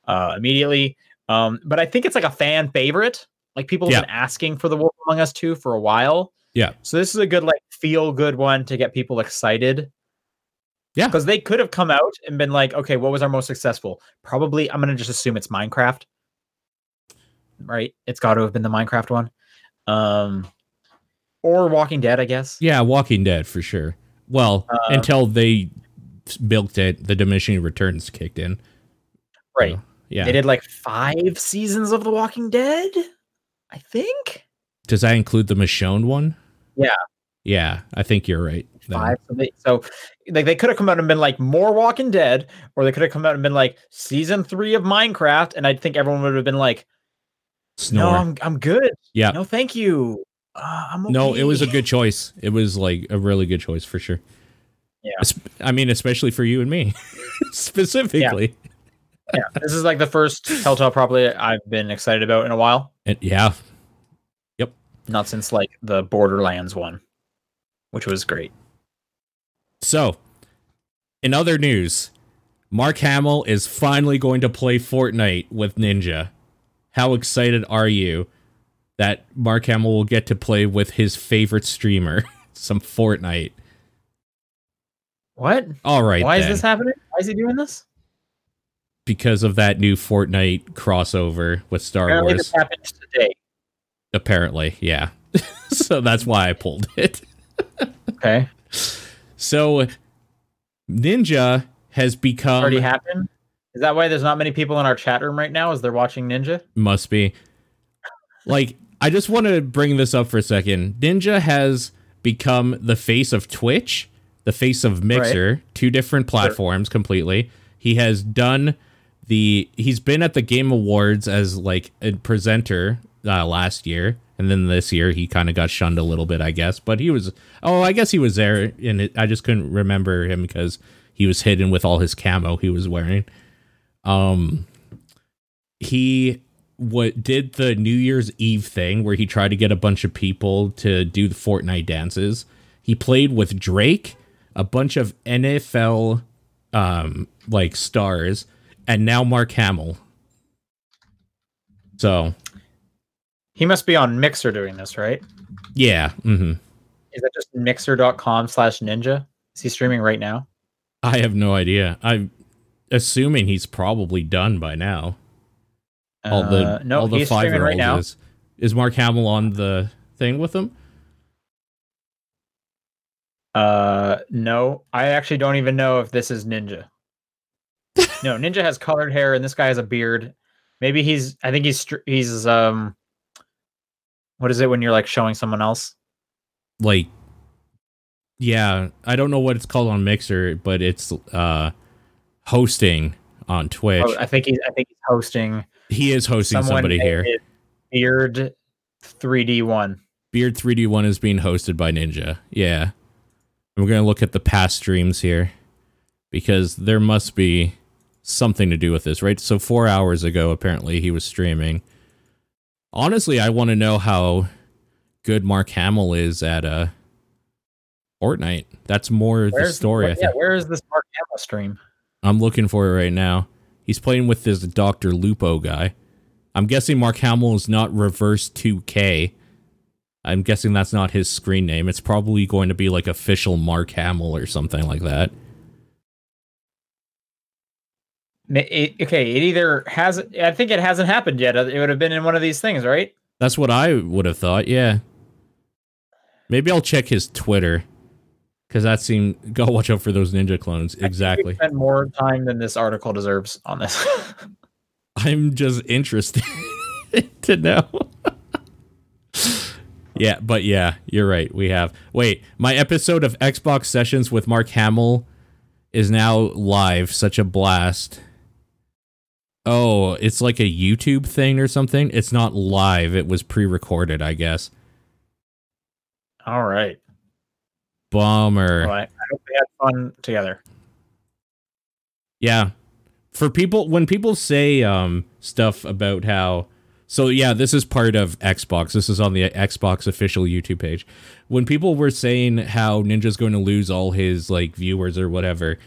uh immediately. Um, but I think it's like a fan favorite. Like people have Yeah. been asking for the Wolf Among Us 2 for a while. Yeah. So this is a good like feel good one to get people excited. Yeah. Because they could have come out and been like, okay, what was our most successful? Probably I'm gonna just assume it's Minecraft. Right? It's gotta have been the Minecraft one. Um or Walking Dead, I guess. Yeah, Walking Dead for sure. Well, Uh, until they built it, the diminishing returns kicked in. Right. So, yeah. They did like five seasons of The Walking Dead, I think. Does that include the Michonne one? Yeah. Yeah, I think you're right. Five. So, they, so like they could have come out and been like more Walking Dead, or they could have come out and been like season three of Minecraft, and I think everyone would have been like, Snore. "No, I'm I'm good. yeah. No, thank you. Uh, I'm okay. No, it was a good choice. It was like a really good choice for sure. Yeah. I mean, especially for you and me, <laughs> specifically. yeah, this is like the first Telltale probably I've been excited about in a while. And yeah, Yep. Not since like the Borderlands one, which was great. So, in other news, Mark Hamill is finally going to play Fortnite with Ninja. How excited are you that Mark Hamill will get to play with his favorite streamer, <laughs> some Fortnite? What? All right, Why is this happening? Why is he doing this? because of that new Fortnite crossover with Star Apparently, Wars. happened today. Apparently, yeah. <laughs> so that's why I pulled it. Okay, So, Ninja has become already happened. Is that why there's not many people in our chat room right now? Is they're watching Ninja? must be like i just want to bring this up for a second. Ninja has become the face of twitch the face of mixer two different platforms completely. He has done the he's been at the game awards as like a presenter uh, last year and then this year he kind of got shunned a little bit i guess. But he was oh i guess he was there and it, i just couldn't remember him because he was hidden with all his camo he was wearing. Um he what did the New Year's Eve thing where he tried to get a bunch of people to do the Fortnite dances. He played with Drake, a bunch of NFL um like stars, and now Mark Hamill. So He must be on Mixer doing this, right? yeah, Mm-hmm. Is that just mixer.com slash ninja? Is he streaming right now? I have no idea. I'm assuming he's probably done by now. All the Uh, no, all the five year right now. is. Is Mark Hamill on the thing with him? Uh, no, I actually don't even know if this is Ninja. <laughs> no, Ninja has colored hair and this guy has a beard. Maybe he's. I think he's. He's. Um. What is it when you're like showing someone else? like yeah i don't know what it's called on mixer but it's uh hosting on twitch Oh, I think he's. I think he's hosting he is hosting someone somebody here. Beard 3D one. beard 3d1 is being hosted by ninja. Yeah. I'm gonna look at the past streams here because there must be something to do with this right? So four hours ago apparently he was streaming. Honestly i want to know how good mark hamill is at uh fortnite. That's more the story i yeah, where is this Mark Hamill stream? I'm looking for it right now. He's playing with this Dr. Lupo guy. I'm guessing Mark Hamill is not reverse 2K. I'm guessing that's not his screen name. It's probably going to be like official Mark Hamill or something like that. It- okay, it either hasn't. I think it hasn't happened yet. It would have been in one of these things, right? That's what I would have thought, yeah. Maybe I'll check his Twitter. Because that seemed go watch out for those ninja clones. Exactly. Spend more time than this article deserves on this. <laughs> I'm just interested <laughs> to know. yeah, but yeah, you're right. We have. Wait, my episode of Xbox Sessions with Mark Hamill is now live. Such a blast. Oh, it's like a YouTube thing or something. It's not live. It was pre-recorded, I guess. All right. Bummer. Well, I, I hope they had fun together. Yeah. For people when people say um stuff about how so yeah, this is part of Xbox. This is on the Xbox official YouTube page. When people were saying how Ninja's going to lose all his like viewers or whatever,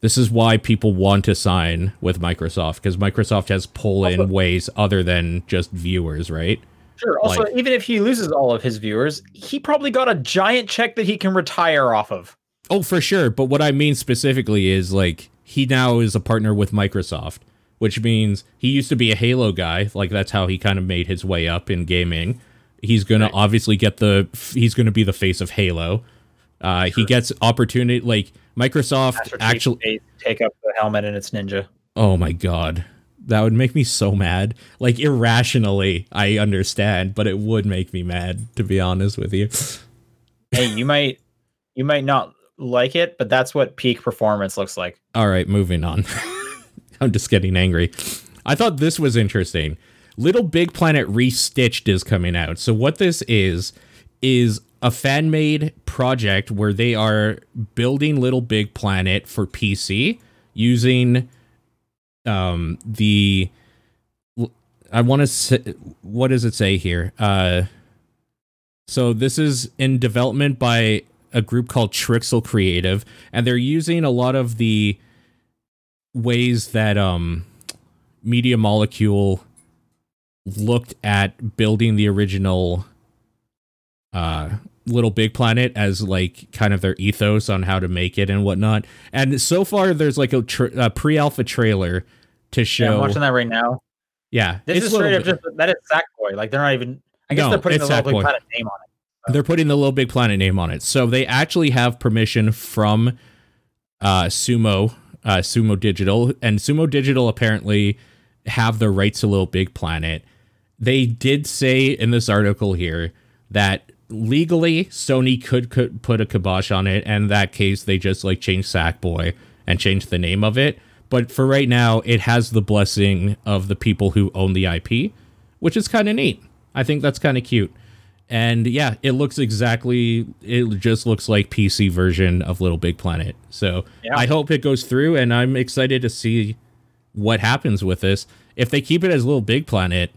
this is why people want to sign with Microsoft because Microsoft has pull in ways other than just viewers, right? Sure. Also, Like- even if he loses all of his viewers, he probably got a giant check that he can retire off of. Oh, for sure. But what I mean specifically is like he now is a partner with Microsoft, which means he used to be a Halo guy. Like that's how he kind of made his way up in gaming. He's gonna Right. obviously get the he's gonna be the face of Halo. Uh, He gets opportunity like Microsoft actually. take up the helmet and it's ninja. Oh my god, that would make me so mad. Like irrationally, I understand, but it would make me mad to be honest with you. hey, you might you might not like it, but that's what peak performance looks like. All right, moving on. <laughs> I'm just getting angry. I thought this was interesting. Little Big Planet Restitched is coming out. So what this is is a fan-made project where they are building Little Big Planet for PC using um the I want to say what does it say here? Uh so this is in development by a group called Trixel Creative, and they're using a lot of the ways that um Media Molecule looked at building the original uh Little Big Planet as like kind of their ethos on how to make it and whatnot. And so far, there's like a, tr a pre-alpha trailer to Yeah, show. I'm watching that right now. Yeah, This is straight up just that is Sackboy. Like they're not even. I guess No, they're putting the Little Big. Planet name on it. They're putting the Little Big Planet name on it. So they actually have permission from uh, Sumo, uh, Sumo Digital, and Sumo Digital apparently have the rights to Little Big Planet. They did say in this article here that legally Sony could, could put a kibosh on it, and in that case they just like changed Sackboy and changed the name of it. But for right now, it has the blessing of the people who own the IP, which is kind of neat. I think that's kind of cute. And yeah, it looks exactly it just looks like PC version of Little Big Planet. So Yeah. I hope it goes through and I'm excited to see what happens with this. If they keep it as Little Big Planet,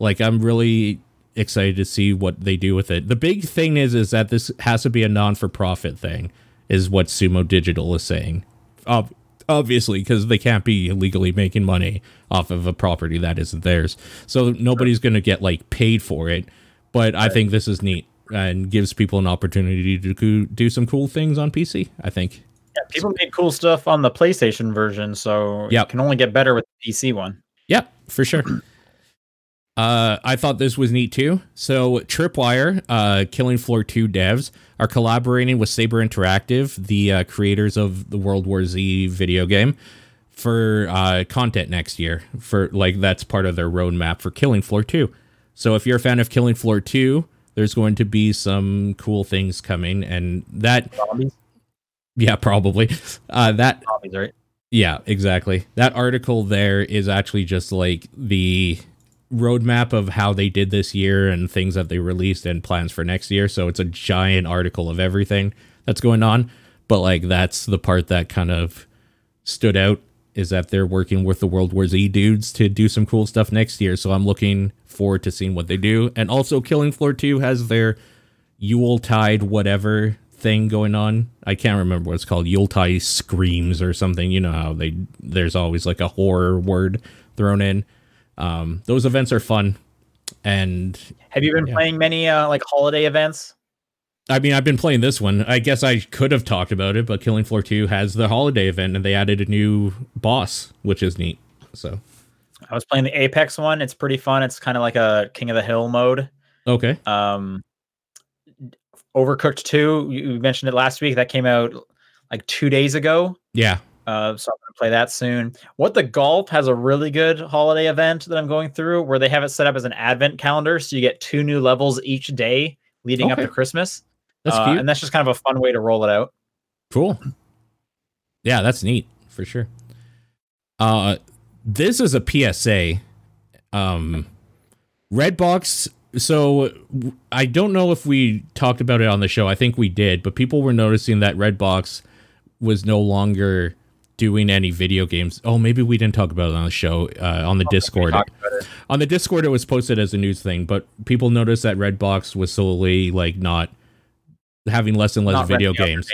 like I'm really excited to see what they do with it. The big thing is is that this has to be a non-for-profit thing is what Sumo Digital is saying. Ob- obviously because they can't be illegally making money off of a property that isn't theirs. So nobody's going to get like paid for it, but I think this is neat and gives people an opportunity to do, do some cool things on PC, I think. Yeah, people made cool stuff on the PlayStation version, so yeah, can only get better with the PC one. Yeah, for sure. Uh, I thought this was neat too. So Tripwire, uh, Killing Floor 2 devs are collaborating with Saber Interactive, the uh, creators of the World War Z video game, for uh, content next year. For like that's part of their roadmap for Killing Floor 2. So if you're a fan of Killing Floor 2, there's going to be some cool things coming, and that Zombies, yeah probably uh, that zombies, right? yeah, exactly. That article there is actually just like the roadmap of how they did this year and things that they released and plans for next year. So it's a giant article of everything that's going on. But like that's the part that kind of stood out is that they're working with the World War Z dudes to do some cool stuff next year. So I'm looking forward to seeing what they do. And also Killing Floor 2 has their Yuletide whatever thing going on. I can't remember what it's called. Yuletide screams or something. You know how they there's always like a horror word thrown in. Um, those events are fun, and Have you been Yeah. playing many uh, like holiday events? I mean I've been playing this one. I guess I could have talked about it, but Killing Floor Two has the holiday event, and they added a new boss, which is neat. So I was playing the Apex one. It's pretty fun. It's kind of like a King of the Hill mode. okay, Um, Overcooked 2, you you mentioned it last week. That came out like two days ago. Yeah. Uh, so I'm gonna play that soon. What the Golf has a really good holiday event that I'm going through where they have it set up as an advent calendar, so you get two new levels each day leading up to Christmas. That's Uh, cute. and that's just kind of a fun way to roll it out. Cool. Yeah, that's neat for sure. Uh this is a PSA. Um Redbox so I don't know if we talked about it on the show. I think we did, but people were noticing that Redbox was no longer doing any video games. Oh, maybe we didn't talk about it on the show uh, on the Discord. About it. On the Discord it was posted as a news thing, but people noticed that Redbox was solely like not having less and less Not video their games.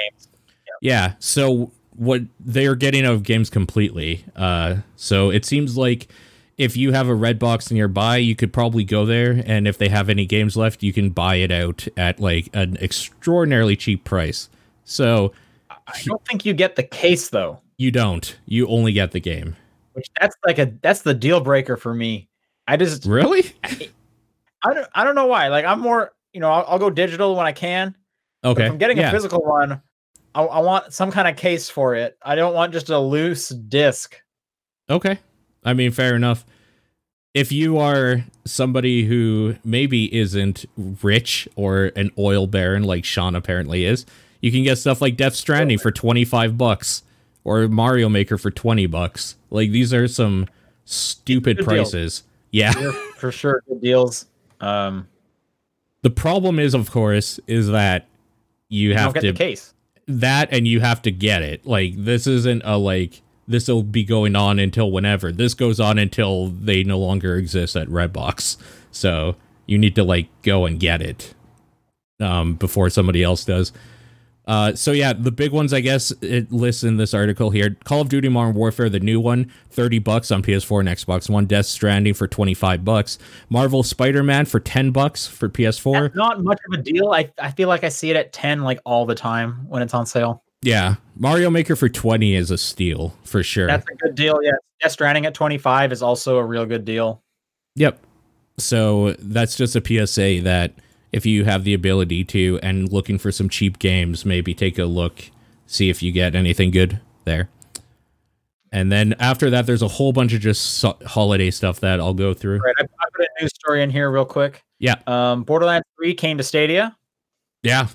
Yeah. So what they're getting out of games completely. Uh, so it seems like if you have a red box nearby, you could probably go there, and if they have any games left, you can buy it out at like an extraordinarily cheap price. So I don't think you get the case though, you don't. You only get the game. which that's like a that's the deal breaker for me. I just Really? I don't I don't know why. Like I'm more you know I'll, I'll go digital when I can. Okay. If I'm getting yeah. a physical one, I, I want some kind of case for it. I don't want just a loose disc. Okay. I mean, fair enough. If you are somebody who maybe isn't rich or an oil baron like Sean apparently is, you can get stuff like Death Stranding for 25 bucks or Mario Maker for 20 bucks. Like these are some stupid Good deal. prices. Yeah. They're for sure good deals. Um, The problem is of course is that you you have get to the case. that and you have to get it. Like this isn't a like this will be going on until whenever. This goes on until they no longer exist at Redbox. So you need to like go and get it um before somebody else does. Uh, so yeah, the big ones, I guess, it lists in this article here: Call of Duty Modern Warfare, the new one, thirty bucks on PS4 and Xbox One. Death Stranding for twenty five bucks. Marvel Spider Man for ten bucks for PS4. That's not much of a deal. I I feel like I see it at ten like all the time when it's on sale. Yeah, Mario Maker for twenty is a steal for sure. That's a good deal. Yeah, Death Stranding at twenty five is also a real good deal. Yep. So that's just a PSA that if you have the ability to and looking for some cheap games, maybe take a look, see if you get anything good there. And then after that, there's a whole bunch of just holiday stuff that I'll go through. Right. I, I put a news story in here real quick. Yeah. Um, Borderlands three came to Stadia Yeah.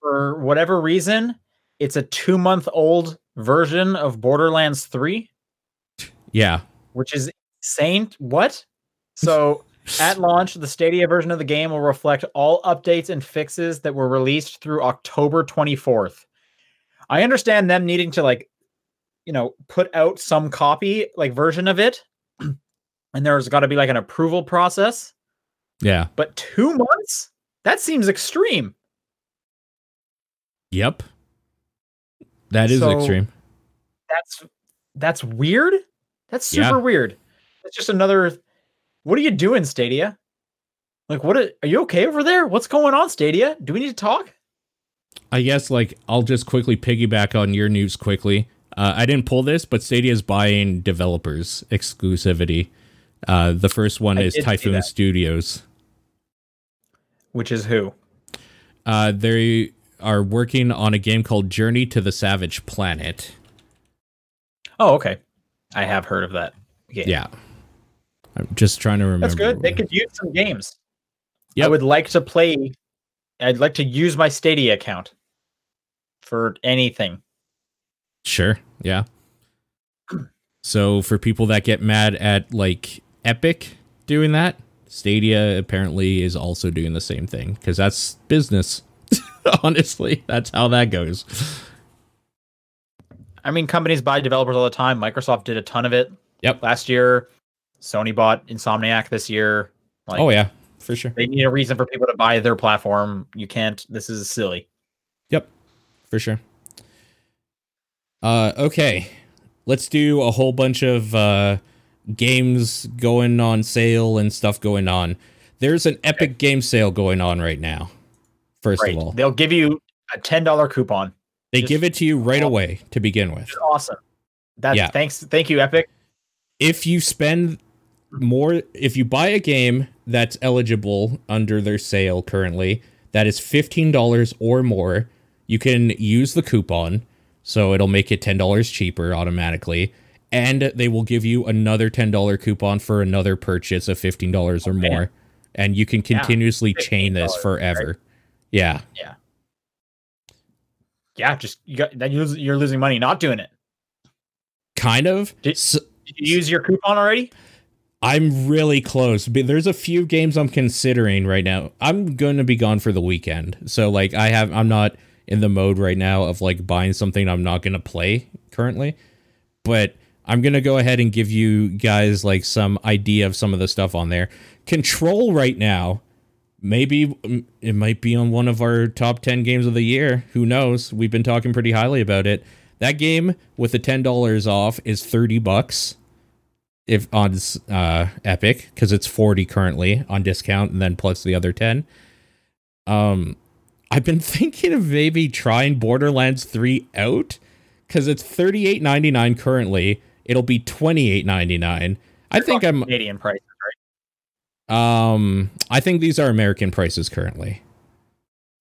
for whatever reason. It's a two month old version of Borderlands three. Yeah. which is insane. What? So at launch, the Stadia version of the game will reflect all updates and fixes that were released through October 24th. I understand them needing to like, you know, put out some copy, like version of it. <clears throat> And there's got to be like an approval process, Yeah. but two months? That seems extreme. Yep. That is So- extreme. That's that's weird. That's Yeah. super weird. It's just another. What are you doing, Stadia? Like, what are, are you okay over there? What's going on, Stadia? Do we need to talk? I guess like I'll just quickly piggyback on your news quickly. Uh, I didn't pull this, but Stadia is buying developers exclusivity. Uh, the first one I is Typhoon. Studios. Which is who? Uh, they are working on a game called Journey to the Savage Planet. Oh, okay. I have heard of that. game. Yeah, I'm just trying to remember. that's good. They could use some games. I would like to play. I'd like to use my Stadia account for anything. Sure. Yeah. So for people that get mad at like Epic doing that, Stadia apparently is also doing the same thing because that's business. <laughs> Honestly, that's how that goes. I mean, companies buy developers all the time. Microsoft did a ton of it. Yep. Last year, Sony bought Insomniac this year. Like, oh yeah, for sure. they need a reason for people to buy their platform. You can't. This is silly. Yep, for sure. Uh, okay, let's do a whole bunch of uh, games going on sale and stuff going on. There's an Epic game sale going on right now. First Right. of all, They'll give you a ten dollar coupon. they just- give it to you right away to begin with. Awesome. That's Yeah. thanks. Thank you, Epic. If you spend more, if you buy a game that's eligible under their sale currently, that is $15 or more. You can use the coupon, so it'll make it $10 cheaper automatically. And they will give you another $10 coupon for another purchase of $15 or more. And you can continuously chain this $15, forever. Yeah. Yeah, Yeah, just you got that you're, losing money not doing it. Kind of. Did- S- Did you use your coupon already? I'm really close. But there's a few games I'm considering right now. I'm going to be gone for the weekend. So like I have I'm not in the mode right now of like buying something I'm not going to play currently. But I'm going to go ahead and give you guys like some idea of some of the stuff on there. Control right now maybe mm, it might be on one of our top 10 games of the year. Who knows? We've been talking pretty highly about it. That game with the $10 off is 30 bucks if on uh Epic cuz it's 40 currently on discount and then plus the other 10. Um I've been <laughs> thinking of maybe trying Borderlands 3 out cuz it's 38.99 currently. It'll be 28.99. I think I'm Canadian price. Right? um I think these are American prices currently.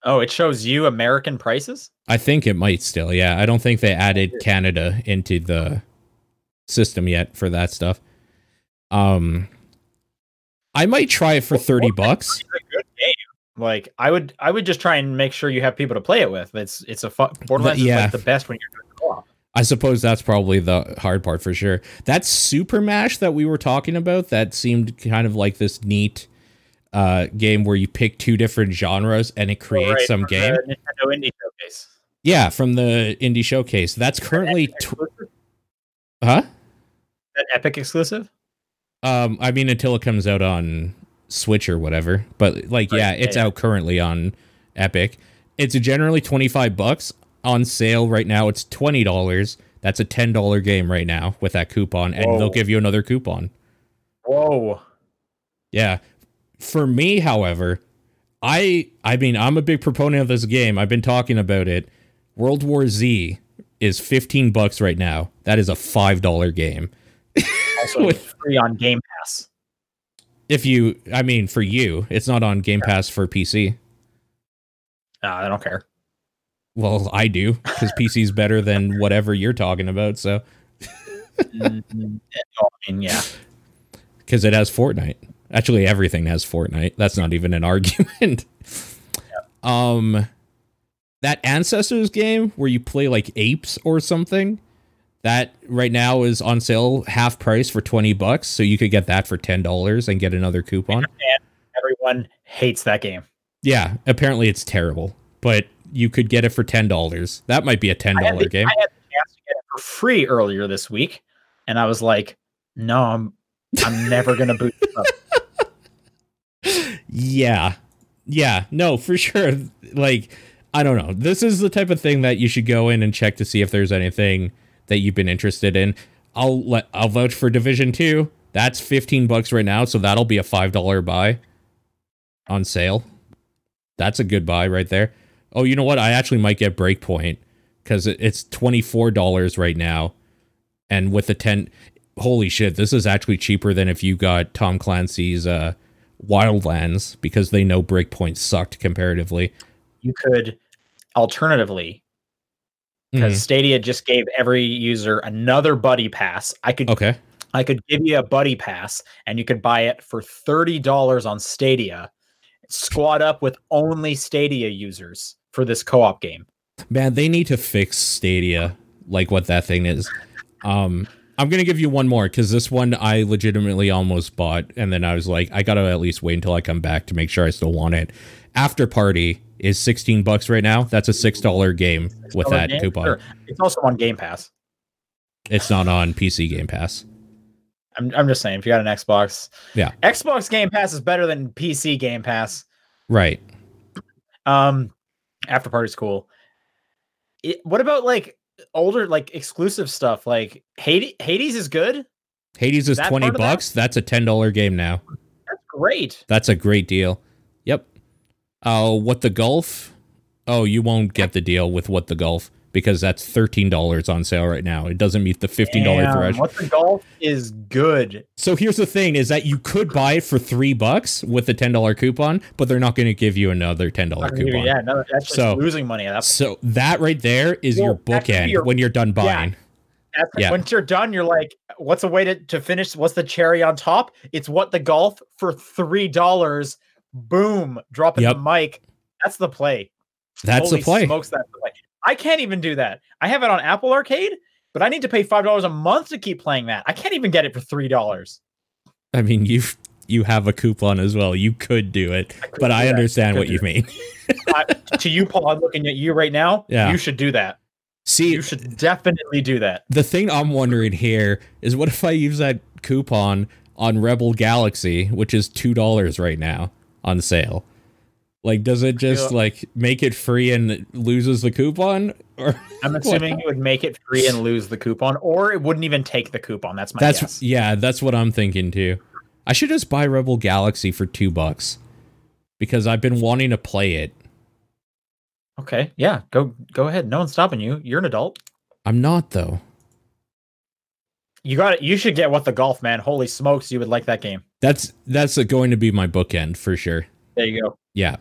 Oh, it shows you American prices. I think it might still. Yeah, I don't think they added Canada into the system yet for that stuff. Um I might try it for 30 bucks. It's a good game. Like I would, I would just try and make sure you have people to play it with. It's it's a fun. Borderlands is yeah. like the best when you're doing co-op. I suppose that's probably the hard part for sure. That Super Mash that we were talking about that seemed kind of like this neat uh game where you pick two different genres and it creates Right, some from game. the Nintendo Indie Showcase. Yeah, from the indie showcase. That's currently tw- huh? that Epic exclusive. Um, I mean, until it comes out on Switch or whatever. But like, Right, yeah, it's yeah. out currently on Epic. It's generally twenty five bucks on sale right now. It's twenty dollars. That's a ten dollar game right now with that coupon, and they'll give you another coupon. Whoa. Yeah. For me, however, I I mean, I'm a big proponent of this game. I've been talking about it. World War Z is fifteen bucks right now. That is a five dollar game. Also With- free on Game Pass. If you, I mean, for you, it's not on Game Pass for PC. Nah, I don't care. Well, I do because PC's better than <laughs> whatever you're talking about. So Mm, oh, I mean, yeah. <laughs> because it has Fortnite. Actually, everything has Fortnite. That's not even an <laughs> argument. Um, that Ancestors game where you play like apes or something. That right now is on sale half price for twenty bucks, so you could get that for ten dollars and get another coupon. Everyone hates that game. Yeah, apparently it's terrible, but you could get it for ten dollars. That might be a ten I had, the, game. I had the chance to get it for free earlier this week, and I was like, "No, I'm, I'm never gonna boot this up." <laughs> Yeah. Yeah. No, for sure. Like, I don't know. This is the type of thing that you should go in and check to see if there's anything that you've been interested in. I'll let I'll vouch for Division 2. That's 15 bucks right now, so that'll be a $5 buy on sale. That's a good buy right there. Oh, you know what? I actually might get Breakpoint cuz it's $24 right now. And with the 10 Holy shit, this is actually cheaper than if you got Tom Clancy's uh Wildlands because they know Breakpoint sucked comparatively. You could, alternatively, because Mhm. Stadia just gave every user another buddy pass. I could, Okay. I could give you a buddy pass, and you could buy it for thirty dollars on Stadia. Squad up with only Stadia users for this co-op game. Man, they need to fix Stadia like what that thing is. Um I'm going to give you one more cuz this one I legitimately almost bought and then I was like I got to at least wait until I come back to make sure I still want it. Afterparty is 16 bucks right now. That's a $6 game with that game? coupon. Sure. It's also on Game Pass. It's not on PC Game Pass. I'm, I'm just saying, if you got an Xbox, Yeah. Xbox Game Pass is better than PC Game Pass. Right. Um, Afterparty's cool. It, what about like older, like exclusive stuff? Like Hades, Hades is good. Hades is 20 part of that? bucks. That's a $10 game now. That's great. That's a great deal. Oh, what the Golf? Oh, you won't get the deal with what the Golf. because that's thirteen dollars on sale right now. It doesn't meet the fifteen dollar threshold. What the golf is good. So here's the thing: is that you could buy it for three bucks with a ten dollar coupon, but they're not going to give you another ten dollar coupon. Yeah, no, that's So- losing money. That's, So that right there is your Well, that's bookend your- when you're done buying. that's yeah. once you're done, you're like, what's a way to, to finish? What's the cherry on top? It's what the golf for three dollars. Boom, dropping Yep. the mic. That's the play. That's Holy the play. Smokes that play. I can't even do that. I have it on Apple Arcade, but I need to pay five dollars a month to keep playing that. I can't even get it for three dollars. I mean, you you have a coupon as well. You could do it, I could but do I that. understand Could what do you mean. <laughs> to you, Paul, I'm looking at you right now. Yeah. You should do that. See, You should definitely do that. the thing I'm wondering here is what if I use that coupon on Rebel Galaxy, which is two dollars right now on sale? Like, does it just like make it free and loses the coupon? Or <laughs> I'm <laughs> assuming you would make it free and lose the coupon, or it wouldn't even take the coupon. That's my that's guess. yeah, that's what I'm thinking too. I should just buy Rebel Galaxy for two bucks because I've been wanting to play it. Okay, yeah, go go ahead. No one's stopping you. You're an adult. I'm not though. You got it. You should get what the golf man. Holy smokes, you would like that game. That's that's uh, going to be my bookend for sure. There you go. Yeah.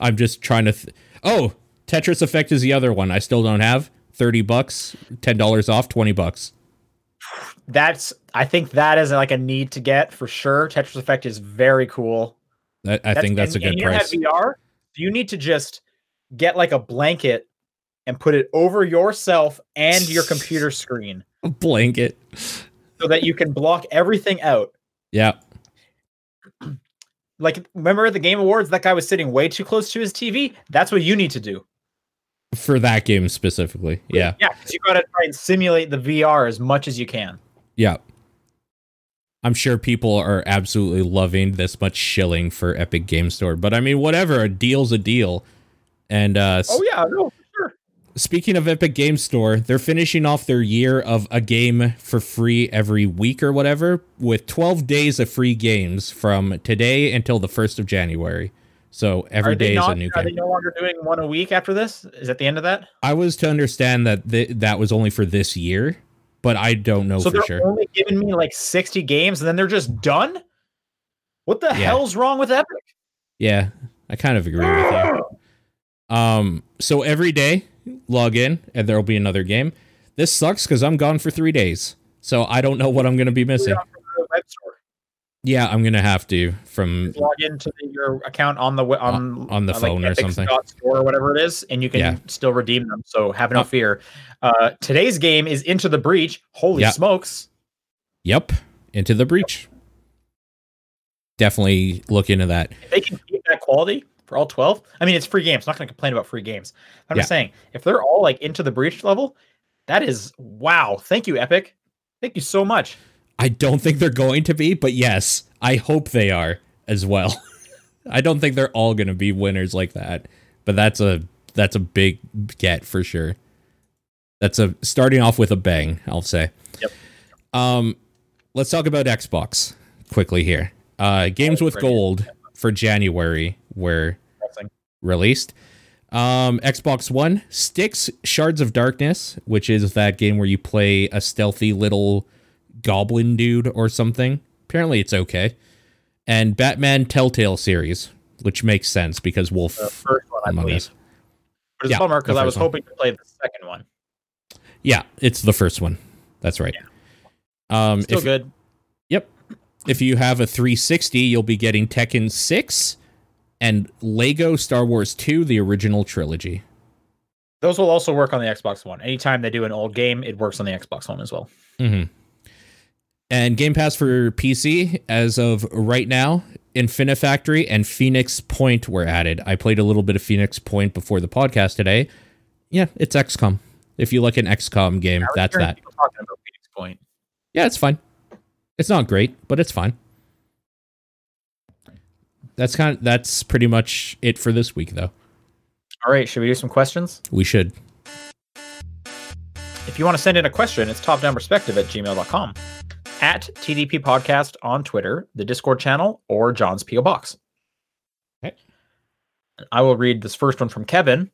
I'm just trying to th- Oh, Tetris Effect is the other one I still don't have. 30 bucks, $10 off, 20 bucks. That's. I think that is like a need to get for sure. Tetris Effect is very cool. That, I think that's and, a and good you price. Have VR. You need to just get like a blanket and put it over yourself and your computer screen <laughs> Blanket. so that you can block everything out. Yeah. <clears throat> Like, remember at the Game Awards, that guy was sitting way too close to his TV? That's what you need to do. For that game specifically. Yeah. Yeah, because you got to try and simulate the VR as much as you can. Yeah. I'm sure people are absolutely loving this much shilling for Epic Game Store, but I mean, whatever. A deal's a deal. And uh, Oh, yeah, no. Speaking of Epic Game Store, they're finishing off their year of a game for free every week or whatever with 12 days of free games from today until the 1st of January. So every day Are day is a new game. Are they no longer doing one a week after this? Is at the end of that? I was to understand that th- that was only for this year, but I don't know so for they're sure. only giving me like 60 games and then they're just done? What the Yeah. hell's wrong with Epic? Yeah, I kind of agree with you. <gasps> Um, so every day, log in and there'll be another game. This sucks because I'm gone for three days, so I don't know what I'm gonna be missing. Log on the web store. Yeah, I'm gonna have to from Just log into the, your account on the on on the uh, phone or Epic's something. Store or whatever it is, and you can Yeah. still redeem them. So have no Oh. fear. Uh, today's game is Into the Breach. Holy smokes! Yep, into the breach. Definitely look into that. If they can keep that quality for all 12, I mean, it's free games. I'm not going to complain about free games. I'm Yeah. just saying, if they're all like Into the Breach level, that is wow. Thank you, Epic. Thank you so much. I don't think they're going to be, but yes, I hope they are as well. <laughs> I don't think they're all going to be winners like that, but that's a that's a big get for sure. That's a starting off with a bang, I'll say. Yep. Um, let's talk about Xbox quickly here. Uh, games with gold for January were released. Um, Xbox One, Styx Shards of Darkness, which is that game where you play a stealthy little goblin dude or something. Apparently, it's okay. And Batman Telltale series, which makes sense because Wolf The first one, I believe. Us. But it's Yeah, bummer because I was one. hoping to play the second one. Yeah, it's the first one. That's right. Um, Still if, good. If you have a 360, you'll be getting Tekken 6 and Lego Star Wars 2, the original trilogy. Those will also work on the Xbox One. Anytime they do an old game, it works on the Xbox One as well. Mm-hmm. And Game Pass for PC, as of right now, Infinifactory and Phoenix Point were added. I played a little bit of Phoenix Point before the podcast today. Yeah, it's XCOM. If you like an XCOM game, that's that. Talking about Phoenix Point. Yeah, it's fine. It's not great, but it's fine. That's kind of that's pretty much it for this week though. All right, should we do some questions? We should. If you want to send in a question, it's topdownperspective at gmail.com, at TDP Podcast on Twitter, the Discord channel, or John's P.O. Box. Okay. I will read this first one from Kevin.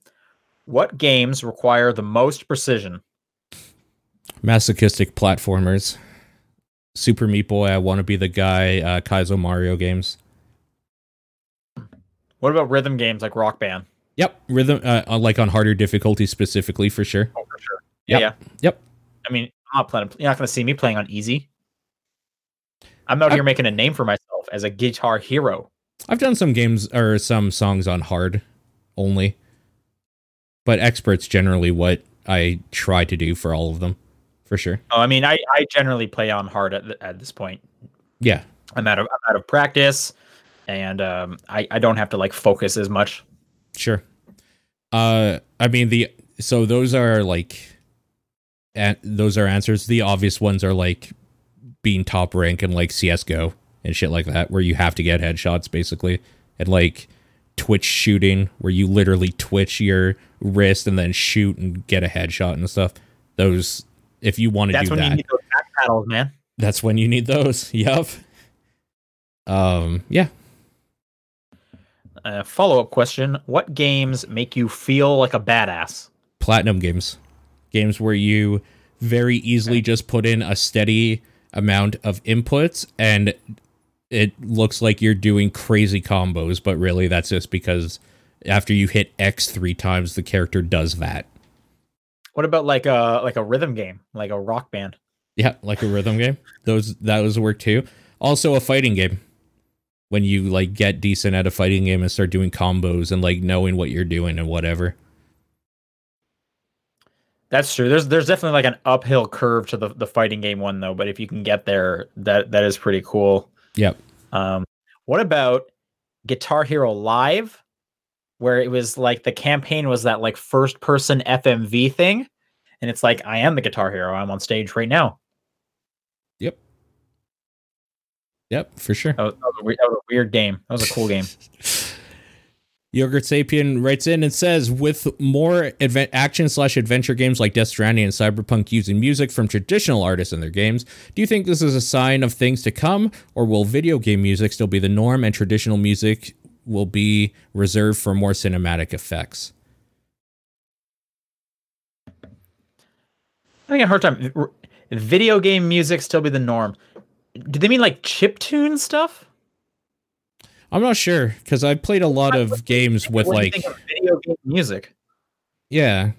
What games require the most precision? Masochistic platformers. Super Meat Boy, I want to be the guy, uh, Kaizo Mario games. What about rhythm games like Rock Band? Yep, rhythm, uh, uh, like on harder difficulty specifically for sure. Oh, for sure. Yeah, Yep. yeah. Yep. I mean, I'm not playing. You're not going to see me playing on easy. I'm out I- here making a name for myself as a guitar hero. I've done some games or some songs on hard only, but experts generally what I try to do for all of them, for sure. Oh, I mean, I, I generally play on hard at, at this point. Yeah, I'm out of I'm out of practice, and um, I I don't have to like focus as much. sure. Uh, I mean the so those are like, and those are answers. The obvious ones are like being top rank and like CS:GO and shit like that, where you have to get headshots basically, and like Twitch shooting, where you literally twitch your wrist and then shoot and get a headshot and stuff. Those, if you want to That's do when that, you need those back paddles, man. that's when you need those. <laughs> Yep. Um. Yeah. Uh, Follow up question: What games make you feel like a badass? Platinum games, games where you very easily just put in a steady amount of inputs and it looks like you're doing crazy combos, but really that's just because after you hit X three times, the character does that. What about like a like a rhythm game, like a rock band? Yeah, like a rhythm game. Those that was work too. Also a fighting game. When you like get decent at a fighting game and start doing combos and like knowing what you're doing and whatever. That's true. There's there's definitely like an uphill curve to the, the fighting game one though, but if you can get there, that that is pretty cool. Yep. Um, what about Guitar Hero Live, where it was like the campaign was that like first person FMV thing, and it's like I am the Guitar Hero. I'm on stage right now. Yep, Yep, for sure. That was, that was a, we- that was a weird game. That was a cool game. <laughs> Yogurt Sapien writes in and says, with more adve- action slash adventure games like Death Stranding and Cyberpunk using music from traditional artists in their games, do you think this is a sign of things to come, or will video game music still be the norm and traditional music will be reserved for more cinematic effects? I think a hard time. Video game music still be the norm. Do they mean like chip tune stuff? I'm not sure because I played a lot of games with What do you like think of video game music. yeah,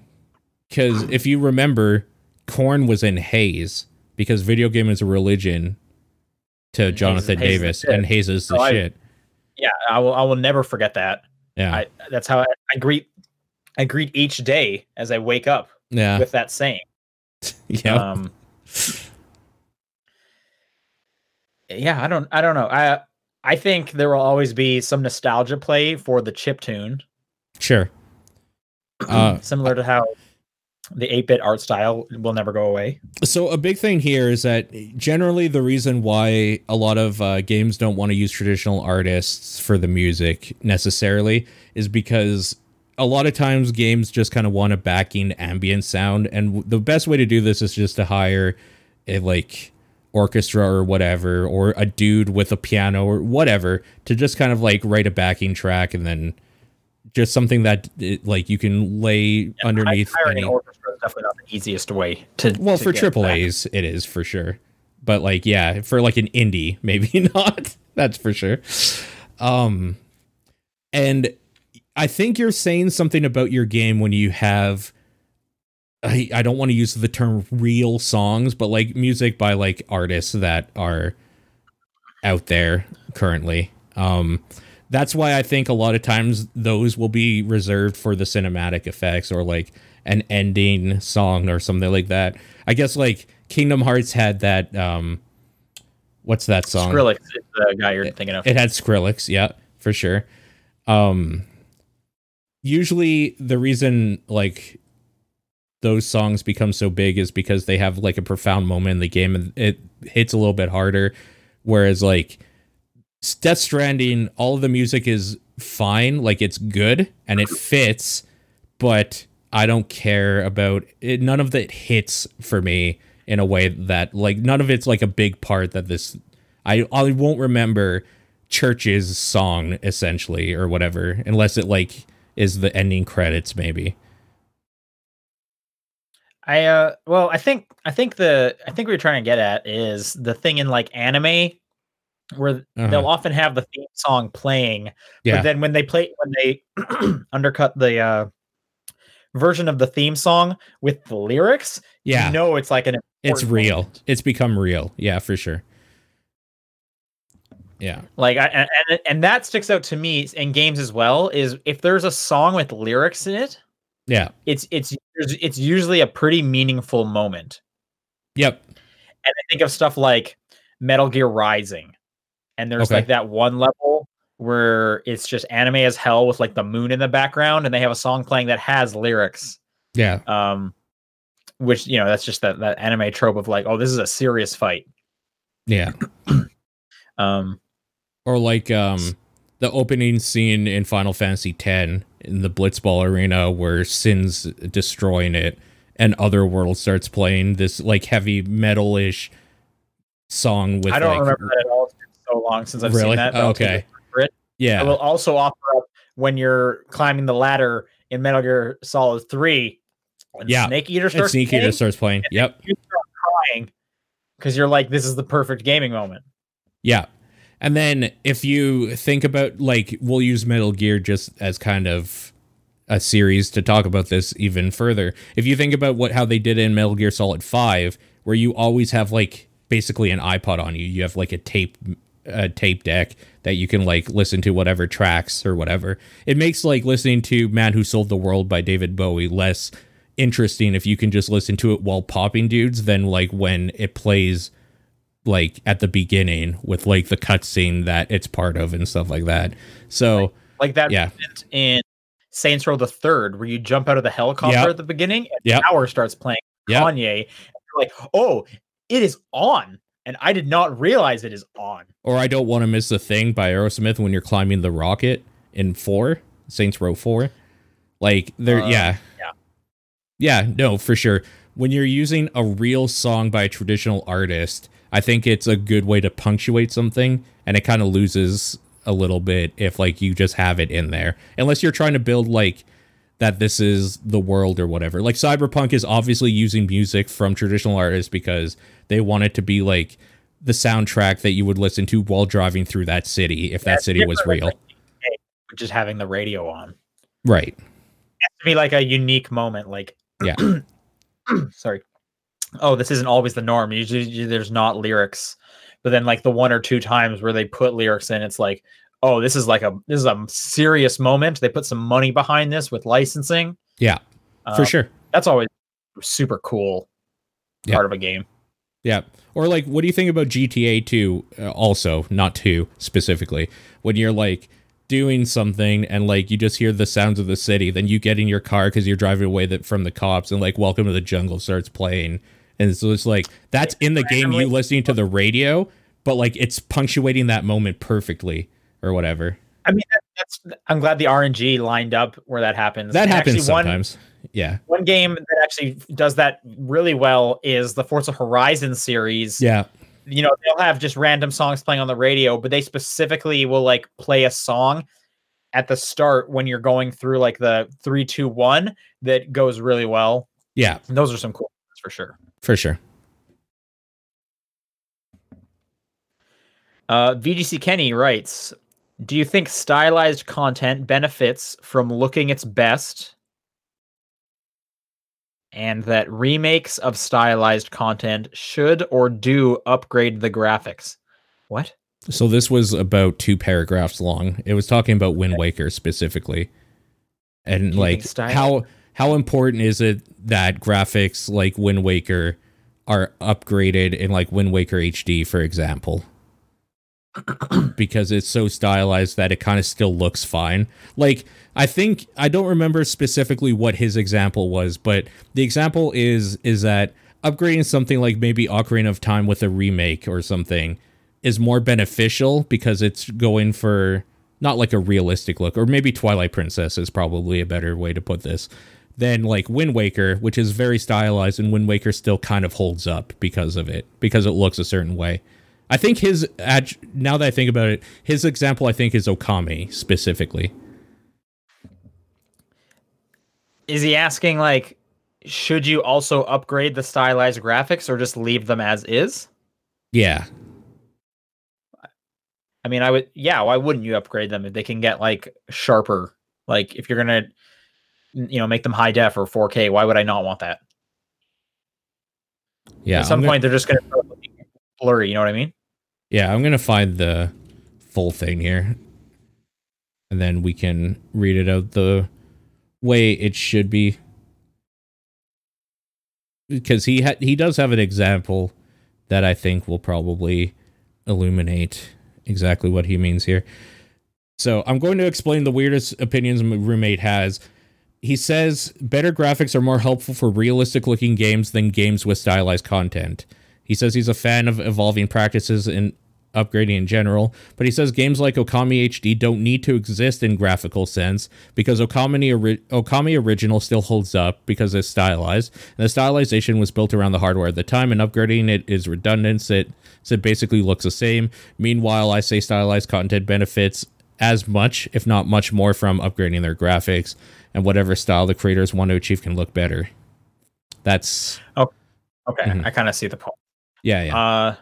because if you remember, Korn was in Haze because video game is a religion to Jonathan the Davis, and Haze is the Oh, shit. Yeah, I will. I will never forget that. Yeah, I, that's how I, I greet. I greet each day as I wake up yeah, with that saying. <laughs> yeah. Um, yeah, I don't. I don't know. I I think there will always be some nostalgia play for the chip tune, sure. <clears throat> Uh, similar to how the 8-bit art style will never go away. So a big thing here is that generally the reason why a lot of uh, games don't want to use traditional artists for the music necessarily is because a lot of times games just kind of want a backing ambient sound, and the best way to do this is just to hire a like orchestra or whatever, or a dude with a piano or whatever to just kind of like write a backing track and then just something that it, like you can lay underneath Hiring any an orchestra is definitely not the easiest way to. well, to for triple. A's, it is for sure. But like, yeah, for like an indie, <laughs> maybe not. That's for sure. Um, and I think you're saying something about your game when you have. I, I don't want to use the term real songs, but like music by like artists that are out there currently. Um, that's why I think a lot of times those will be reserved for the cinematic effects or like an ending song or something like that. I guess like Kingdom Hearts had that um what's that song? Skrillex is the guy you're thinking of. It had Skrillex, yeah, for sure. Um usually the reason like those songs become so big is because they have like a profound moment in the game and it hits a little bit harder whereas like Death Stranding all of the music is fine like it's good and it fits but I don't care about it none of it hits for me in a way that like none of it's like a big part that this I I won't remember Chvrches' song essentially or whatever unless it like is the ending credits maybe. I uh well I think I think the I think what we're trying to get at is the thing in like anime where Uh-huh. they'll often have the theme song playing, Yeah. but then when they play when they <clears throat> undercut the uh version of the theme song with the lyrics, yeah. you know it's like an it's real. moment. It's become real. Yeah, for sure. Yeah. Like I and, and and that sticks out to me in games as well is if there's a song with lyrics in it, Yeah. it's it's it's usually a pretty meaningful moment. Yep. and I think of stuff like Metal Gear Rising, and there's Okay. like that one level where it's just anime as hell with like the moon in the background, and they have a song playing that has lyrics. Yeah. Um, which you know that's just that that anime trope of like, oh, this is a serious fight. Yeah. <clears throat> Um, Or like um the opening scene in Final Fantasy X in the Blitzball arena where Sin's destroying it and Otherworld starts playing this like heavy metal-ish song with I don't like remember that at all. So long since I've really seen that. Oh, take okay. Yeah. it. I will also offer up when you're climbing the ladder in Metal Gear Solid Three. When Yeah. Snake Eater And starts Sneaky playing, just starts playing. Yep. you start crying because you're like, this is the perfect gaming moment. Yeah. And then if you think about like we'll use Metal Gear just as kind of a series to talk about this even further. If you think about what how they did in Metal Gear Solid 5 where you always have like basically an iPod on you. You have like a tape a tape deck that you can like listen to whatever tracks or whatever. It makes like listening to Man Who Sold the World by David Bowie less interesting if you can just listen to it while popping dudes than like when it plays like at the beginning with like the cutscene that it's part of and stuff like that. So Like that Yeah. in Saints Row the Third, where you jump out of the helicopter Yep. at the beginning and Yep. Power starts playing Yep. Kanye. Like, oh, it is on. And I did not realize it is on. or I don't want to miss a thing by Aerosmith when you're climbing the rocket in four Saints Row four. Like there, Uh, yeah, yeah. yeah, no, for sure. When you're using a real song by a traditional artist, I think it's a good way to punctuate something, and it kind of loses a little bit if like you just have it in there, unless you're trying to build like that this is the world or whatever. Like Cyberpunk is obviously using music from traditional artists because they want it to be like the soundtrack that you would listen to while driving through that city if that city was real. like, Just having the radio on. Right. to be like a unique moment like <clears throat> Yeah. <clears throat> sorry oh this isn't always the norm usually, usually there's not lyrics but then like the one or two times where they put lyrics in it's like oh this is like a this is a serious moment they put some money behind this with licensing Yeah. For Um, sure. that's always super cool Yeah. part of a game Yeah. Or like, what do you think about GTA 2? Uh, also, not 2 specifically. When you're like doing something and like you just hear the sounds of the city, then you get in your car because you're driving away that from the cops and like Welcome to the Jungle starts playing. And so it's like, that's in the game, you listening to the radio, but like it's punctuating that moment perfectly or whatever. i mean that, i'm glad the rng lined up where that happens That And happens actually one- sometimes. Yeah. one game that actually does that really well is the Forza Horizon series. Yeah. You know, they'll have just random songs playing on the radio, but they specifically will like play a song at the start when you're going through like the three, two, one that goes really well. Yeah. And those are some cool ones for sure. For sure. Uh, VGC Kenny writes Do you think stylized content benefits from looking its best? And that remakes of stylized content should or do upgrade the graphics. What? So this was about two paragraphs long. It was talking about Wind Waker specifically, and like style- how how important is it that graphics like Wind Waker are upgraded in like Wind Waker HD, for example, because it's so stylized that it kind of still looks fine. Like I think I don't remember specifically what his example was, but the example is is that upgrading something like maybe Ocarina of Time with a remake or something is more beneficial because it's going for not like a realistic look, or maybe Twilight Princess is probably a better way to put this than like Wind Waker, which is very stylized, and Wind Waker still kind of holds up because of it, because it looks a certain way. I think his now that I think about it, his example I think is Okami specifically. Is he asking like should you also upgrade the stylized graphics or just leave them as is? Yeah. I mean, I would. Yeah, why wouldn't you upgrade them if they can get like sharper? Like if you're gonna, you know, make them high def or 4K, why would I not want that? Yeah. At some gonna- point, they're just gonna start blurry. You know what I mean? Yeah, I'm gonna find the full thing here, and then we can read it out the way it should be. Because he ha- he does have an example that I think will probably illuminate exactly what he means here. So I'm going to explain the weirdest opinions my roommate has. He says better graphics are more helpful for realistic looking games than games with stylized content. He says he's a fan of evolving practices and upgrading in general, but he says games like Okami HD don't need to exist in graphical sense because Okami, ori- Okami Original still holds up because it's stylized, and the stylization was built around the hardware at the time, and upgrading it is redundant, it, so it basically looks the same. Meanwhile, I say stylized content benefits as much, if not much more, from upgrading their graphics, and whatever style the creators want to achieve can look better. That's Okay, Mhm. I kind of see the point. Yeah, yeah. Uh,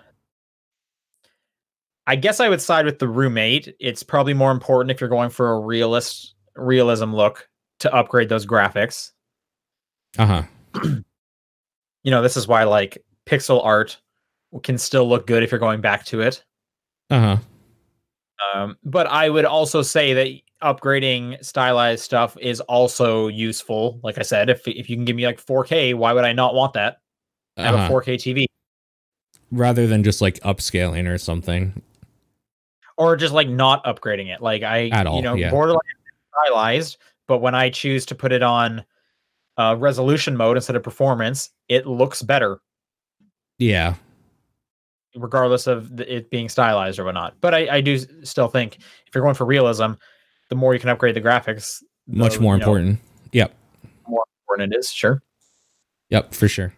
I guess I would side with the roommate. It's probably more important if you're going for a realist realism look to upgrade those graphics. Uh huh. <clears throat> You know, this is why like pixel art can still look good if you're going back to it. Uh huh. Um, but I would also say that upgrading stylized stuff is also useful. Like I said, if if you can give me like 4K, why would I not want that? I have Uh-huh. a 4K TV. Rather than just like upscaling or something. or just like not upgrading it. Like I, At all, you know, yeah. borderline stylized, but when I choose to put it on uh, resolution mode instead of performance, it looks better, Yeah. regardless of the, it being stylized or whatnot. But I, I do still think if you're going for realism, the more you can upgrade the graphics, Much more you know, important. Yep. more important it is. Sure. Yep, for sure.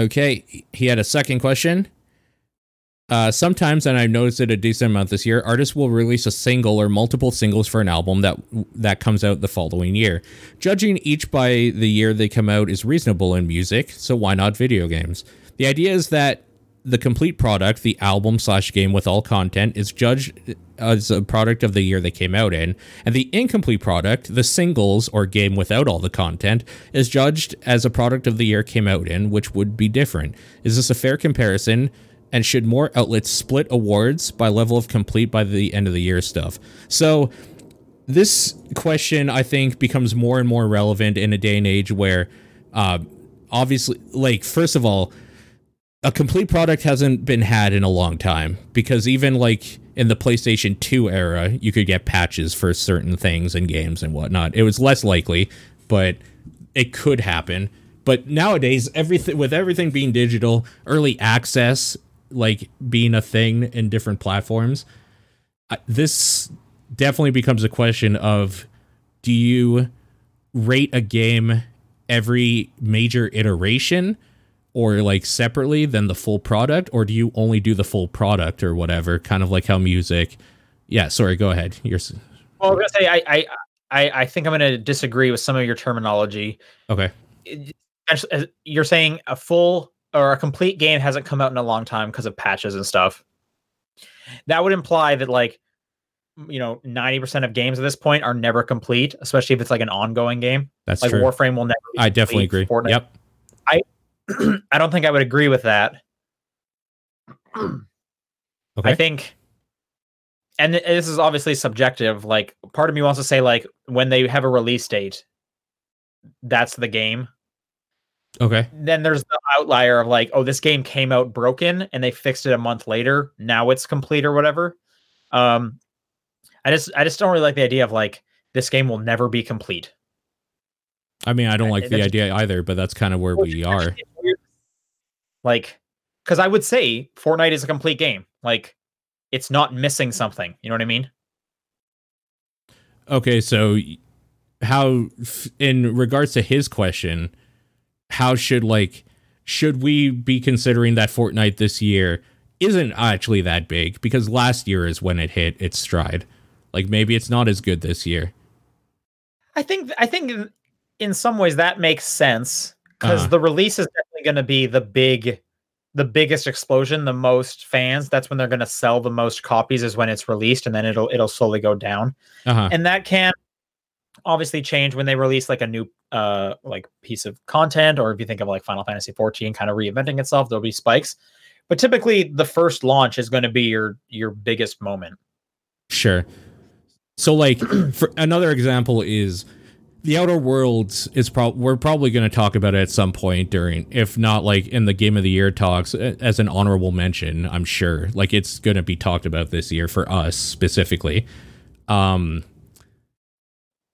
Okay, he had a second question. Uh, sometimes, and I've noticed it a decent amount this year, artists will release a single or multiple singles for an album that that comes out the following year. Judging each by the year they come out is reasonable in music, so why not video games? The idea is that the complete product, the album slash game with all content, is judged as a product of the year they came out in, and the incomplete product, the singles or game without all the content, is judged as a product of the year came out in, which would be different. Is this a fair comparison? And should more outlets split awards by level of complete by the end of the year stuff? So this question I think becomes more and more relevant in a day and age where uh, obviously like first of all a complete product hasn't been had in a long time because even like in the PlayStation 2 era, you could get patches for certain things and games and whatnot. It was less likely, but it could happen. But nowadays, everything with everything being digital, early access like being a thing in different platforms, this definitely becomes a question of do you rate a game every major iteration or like separately than the full product or do you only do the full product or whatever? Kind of like how music yeah sorry go ahead. You're Well, I was gonna say I, I, I, I think I'm gonna disagree with some of your terminology. okay. It- as- as- you're saying a full or a complete game hasn't come out in a long time because of patches and stuff. That would imply that like you know 90% of games at this point are never complete, especially if it's like an ongoing game. that's Like true. Warframe will never be i definitely agree. Fortnite- yep. I <clears throat> don't think I would agree with that. okay I think and this is obviously subjective. Like part of me wants to say like when they have a release date, that's the game. okay then there's the outlier of like, oh, this game came out broken and they fixed it a month later. Now it's complete or whatever. Um, I just I just don't really like the idea of like this game will never be complete. i mean i don't I- like the idea either but that's kind of where we are. Like, because I would say Fortnite is a complete game. Like, it's not missing something. You know what I mean? okay so how in regards to his question how should like should we be considering that Fortnite this year isn't actually that big because last year is when it hit its stride like maybe it's not as good this year I think I think in some ways that makes sense because Uh-huh. the release is definitely going to be the big the biggest explosion the most fans that's when they're going to sell the most copies is when it's released and then it'll it'll slowly go down Uh-huh. and that can obviously change when they release like a new uh like piece of content or if you think of like final fantasy 14 kind of reinventing itself there'll be spikes but typically the first launch is going to be your your biggest moment Sure. So like <clears throat> for another example is the Outer Worlds is probably we're probably going to talk about it at some point during if not like in the game of the year talks as an honorable mention, I'm sure. Like it's going to be talked about this year for us specifically. Um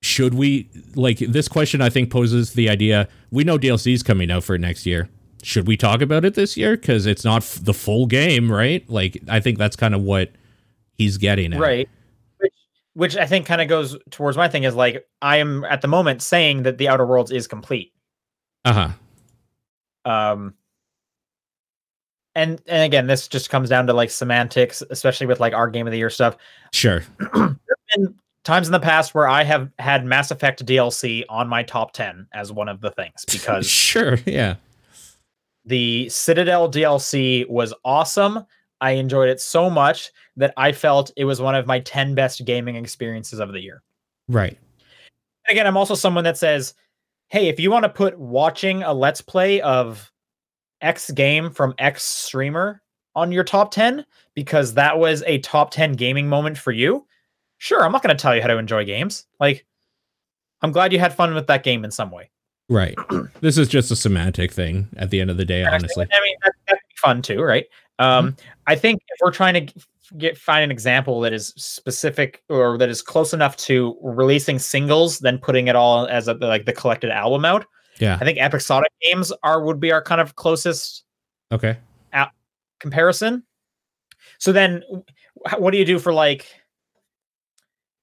should we like this question I think poses the idea we know DLC's coming out for next year. Should we talk about it this year cuz it's not f- the full game, right? Like I think that's kind of what he's getting at. right which, i think kind of goes towards my thing is like i am at the moment saying that the outer worlds is complete Uh-huh. um and and again this just comes down to like semantics especially with like our game of the year stuff Sure. <clears throat> been times in the past where i have had mass effect dlc on my top 10 as one of the things <laughs> because Sure. Yeah. the citadel dlc was awesome i enjoyed it so much that i felt it was one of my 10 best gaming experiences of the year Right. And again, I'm also someone that says, hey, if you want to put watching a let's play of X game from X streamer on your top 10 because that was a top 10 gaming moment for you, sure, I'm not going to tell you how to enjoy games. Like, I'm glad you had fun with that game in some way. Right. this is just a semantic thing at the end of the day, honestly. I mean, that, that'd be fun too, right? Um, I think if we're trying to get find an example that is specific or that is close enough to releasing singles, then putting it all as a like the collected album out. Yeah. I think episodic games are would be our kind of closest Okay. comparison. So then, what do you do for like?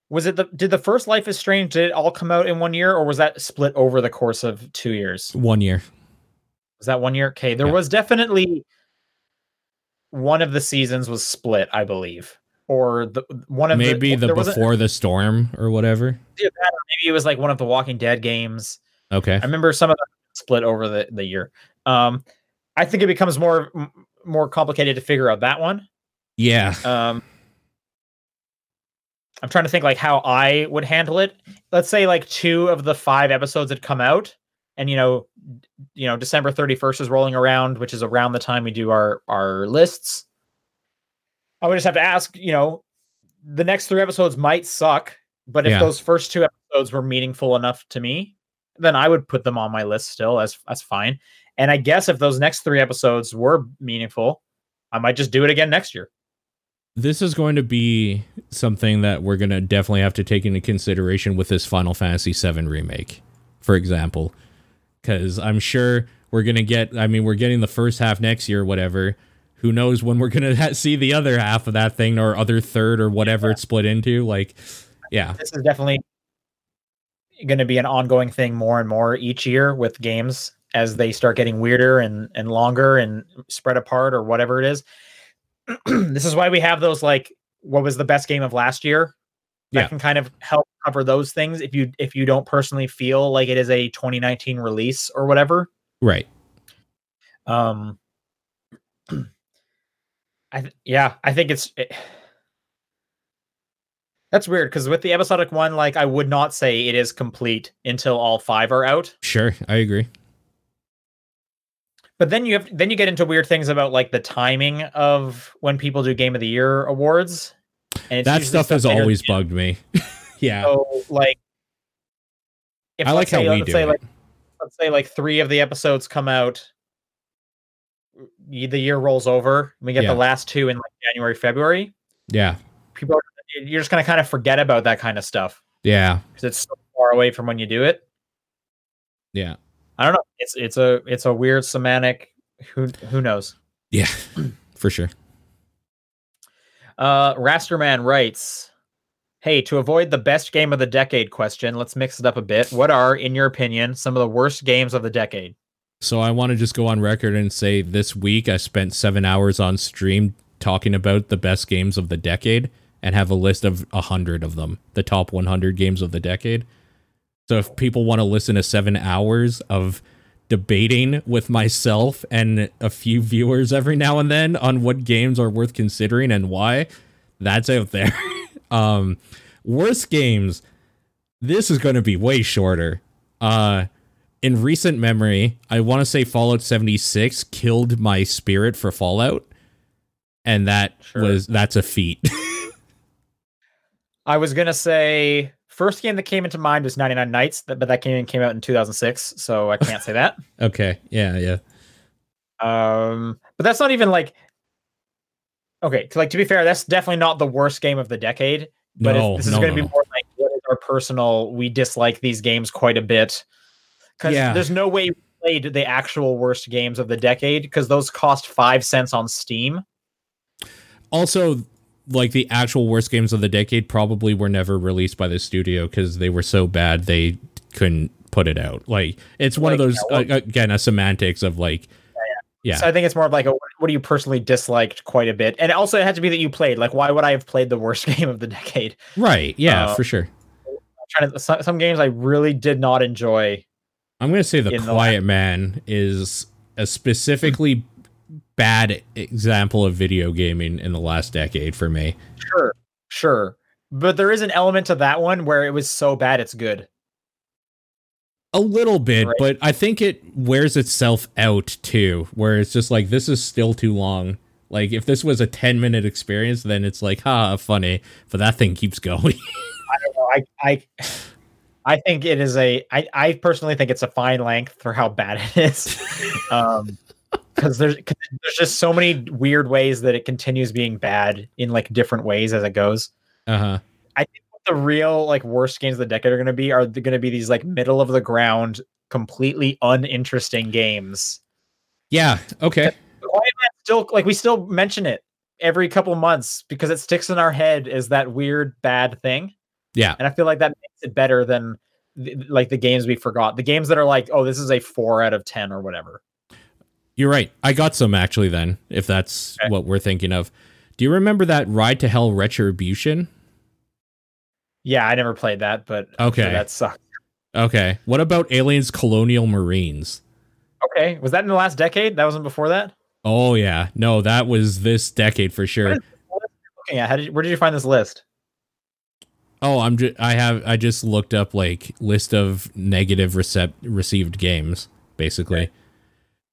Was it the did the first Life is Strange did it all come out in one year or was that split over the course of two years? One year. Was that one year? Okay, there Yeah. was definitely one of the seasons was split, I believe, or the one of Maybe the, wasn't- before the storm or whatever. yeah, maybe it was like one of the Walking Dead games. Okay. I remember some of them split over the, the year. Um, I think it becomes more more complicated to figure out that one. Yeah. Um, I'm trying to think like how I would handle it. Let's say like two of the five episodes had come out, and you know, you know, December 31st is rolling around, which is around the time we do our our lists. I would just have to ask, you know, the next three episodes might suck, but if Yeah. those first two episodes were meaningful enough to me, then I would put them on my list still. As that's fine. And I guess if those next three episodes were meaningful, I might just do it again next year. This is going to be something that we're going to definitely have to take into consideration with this Final Fantasy VII remake, for example. Because I'm sure we're to get, I mean, we're getting the first half next year, whatever. Who knows when we're to ha- see the other half of that thing or other third or whatever it's split into. Like, yeah. this is definitely going to be an ongoing thing more and more each year with games as they start getting weirder and and longer and spread apart or whatever it is. <clears throat> this is why we have those like what was the best game of last year that Yeah. can kind of help cover those things if you if you don't personally feel like it is a 2019 release or whatever. Right. Um I th- yeah, I think it's it, That's weird because with the episodic one, like I would not say it is complete until all five are out. Sure. I agree. But then you have then you get into weird things about like the timing of when people do Game of the Year awards. And that stuff has always bugged me. <laughs> yeah. So like, if I like let's say, we let's do say it. like let's say like three of the episodes come out, the year rolls over. We get Yeah. the last two in like January, February. yeah. People, are, you're just gonna kind of forget about that kind of stuff Yeah. because it's so far away from when you do it. Yeah. I don't know. It's it's a it's a weird semantic. Who who knows? Yeah. <clears throat> For sure. Uh, Rasterman writes, "Hey, to avoid the best game of the decade question, let's mix it up a bit. What are, in your opinion, some of the worst games of the decade?" So I want to just go on record and say this week I spent seven hours on stream talking about the best games of the decade and have a list of a hundred of them, the top 100 games of the decade. So if people want to listen to seven hours of debating with myself and a few viewers every now and then on what games are worth considering and why, that's out there. <laughs> um, worst games. This is going to be way shorter. Uh, in recent memory, I want to say Fallout 76 killed my spirit for Fallout, and that Sure. was that's a feat. <laughs> I was gonna say first game that came into mind was 99 Nights, but that game came out in 2006, so I can't say that. <laughs> okay, yeah, yeah. Um, but that's not even like okay. To, like to be fair, that's definitely not the worst game of the decade. But no, this is no, going to no, be more like what is our personal. We dislike these games quite a bit because Yeah. there's no way we played the actual worst games of the decade because those cost five cents on Steam. also like the actual worst games of the decade probably were never released by the studio because they were so bad they couldn't put it out like it's one of those uh, again a semantics of like Yeah. So I think it's more of like a what do you personally disliked quite a bit, and also it had to be that you played. Like, why would I have played the worst <laughs> game of the decade? right yeah Uh, for sure I'm trying to some, some games I really did not enjoy. i'm gonna say the in the quiet man is a specifically bad example of video gaming in the last decade for me Sure, sure, but there is an element to that one where it was so bad it's good. a little bit Right. but i think it wears itself out too where it's just like this is still too long like if this was a 10 minute experience then it's like ha funny but that thing keeps <laughs> going I don't know. I I I think it is a. I I personally think it's a fine length for how bad it is. <laughs> um, because there's 'cause there's just so many weird ways that it continues being bad in like different ways as it goes. uh-huh I think the real like worst games of the decade are going to be are going to be these like middle of the ground, completely uninteresting games. yeah okay still like we still mention it every couple months because it sticks in our head as that weird bad thing. Yeah. and I feel like that makes it better than like the games we forgot. The games that are like, oh, this is a four out of ten or whatever. You're right i got some actually then if that's Okay. what we're thinking of do you remember that ride to hell retribution Yeah, I never played that, but Okay. that sucks. okay what about aliens colonial marines Okay, was that in the last decade? That wasn't before that. oh yeah no that was this decade for sure Looking at how did you, where did you find this list? Oh, I'm just I have I just looked up like list of negative recept received games basically.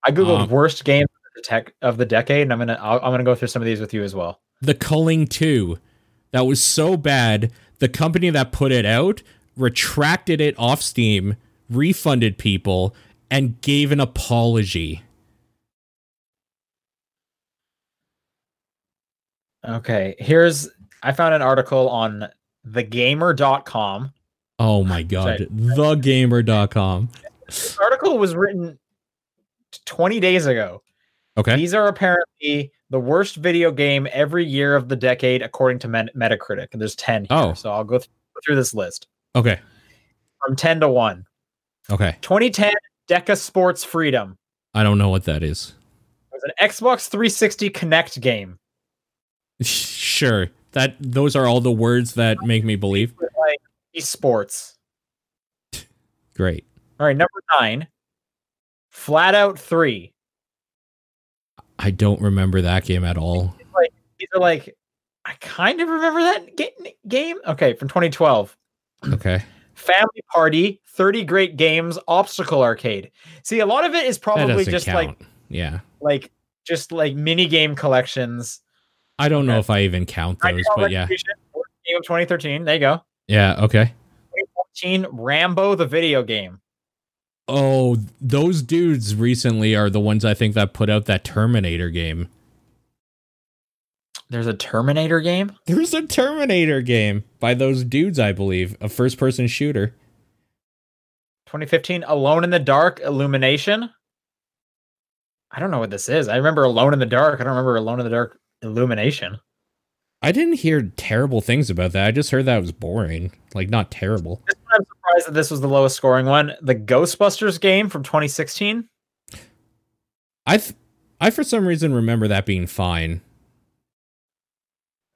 I googled Um, worst game of the tech of the decade, and I'm gonna I'll, I'm gonna go through some of these with you as well. The Culling 2 that was so bad, the company that put it out retracted it off Steam, refunded people and gave an apology. Okay, here's I found an article on thegamer.com. Oh my god, thegamer.com. This article was written 20 days ago. Okay. These are apparently the worst video game every year of the decade, according to Met- Metacritic. And there's 10 here. Oh. So I'll go, th- through this list Okay. from 10 to 1. Okay. 2010 Deca Sports Freedom. I don't know what that is. It was an Xbox 360 Kinect game. <laughs> Sure. That those are all the words that make me believe. with, Like esports. Great. All right, number nine. Flat Out 3. I don't remember that game at all. These are like, I kind of remember that ga- game. Okay, from 2012. Okay. Family Party, 30 Great Games, Obstacle Arcade. See, a lot of it is probably just count. like yeah. like just like mini game collections. I don't know if I even count those, but yeah. Game of 2013. There you go. Yeah, okay. 2014, Rambo the video game. Oh, those dudes recently are the ones I think that put out that Terminator game. There's a Terminator game. There's a Terminator game by those dudes, I believe, a first person shooter. 2015, Alone in the Dark, Illumination. I don't know what this is. I remember Alone in the Dark. I don't remember Alone in the Dark Illumination. I didn't hear terrible things about that. I just heard that was boring. Like not terrible. I'm surprised that this was the lowest scoring one. The Ghostbusters game from 2016. I th- I for some reason remember that being fine.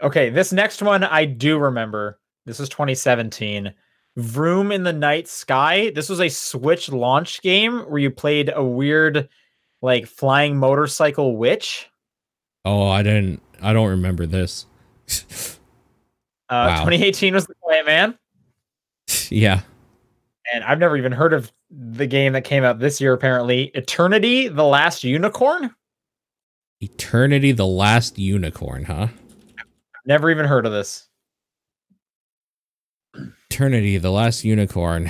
Okay, this next one I do remember. This is 2017. Vroom in the Night Sky. This was a Switch launch game where you played a weird, like flying motorcycle witch. Oh, I didn't. I don't remember this. Uh, Wow. 2018 was the Quiet Man, yeah. and I've never even heard of the game that came out this year. Apparently, Eternity: The Last Unicorn. Eternity, the last unicorn, huh? Never even heard of this. Eternity, the last unicorn.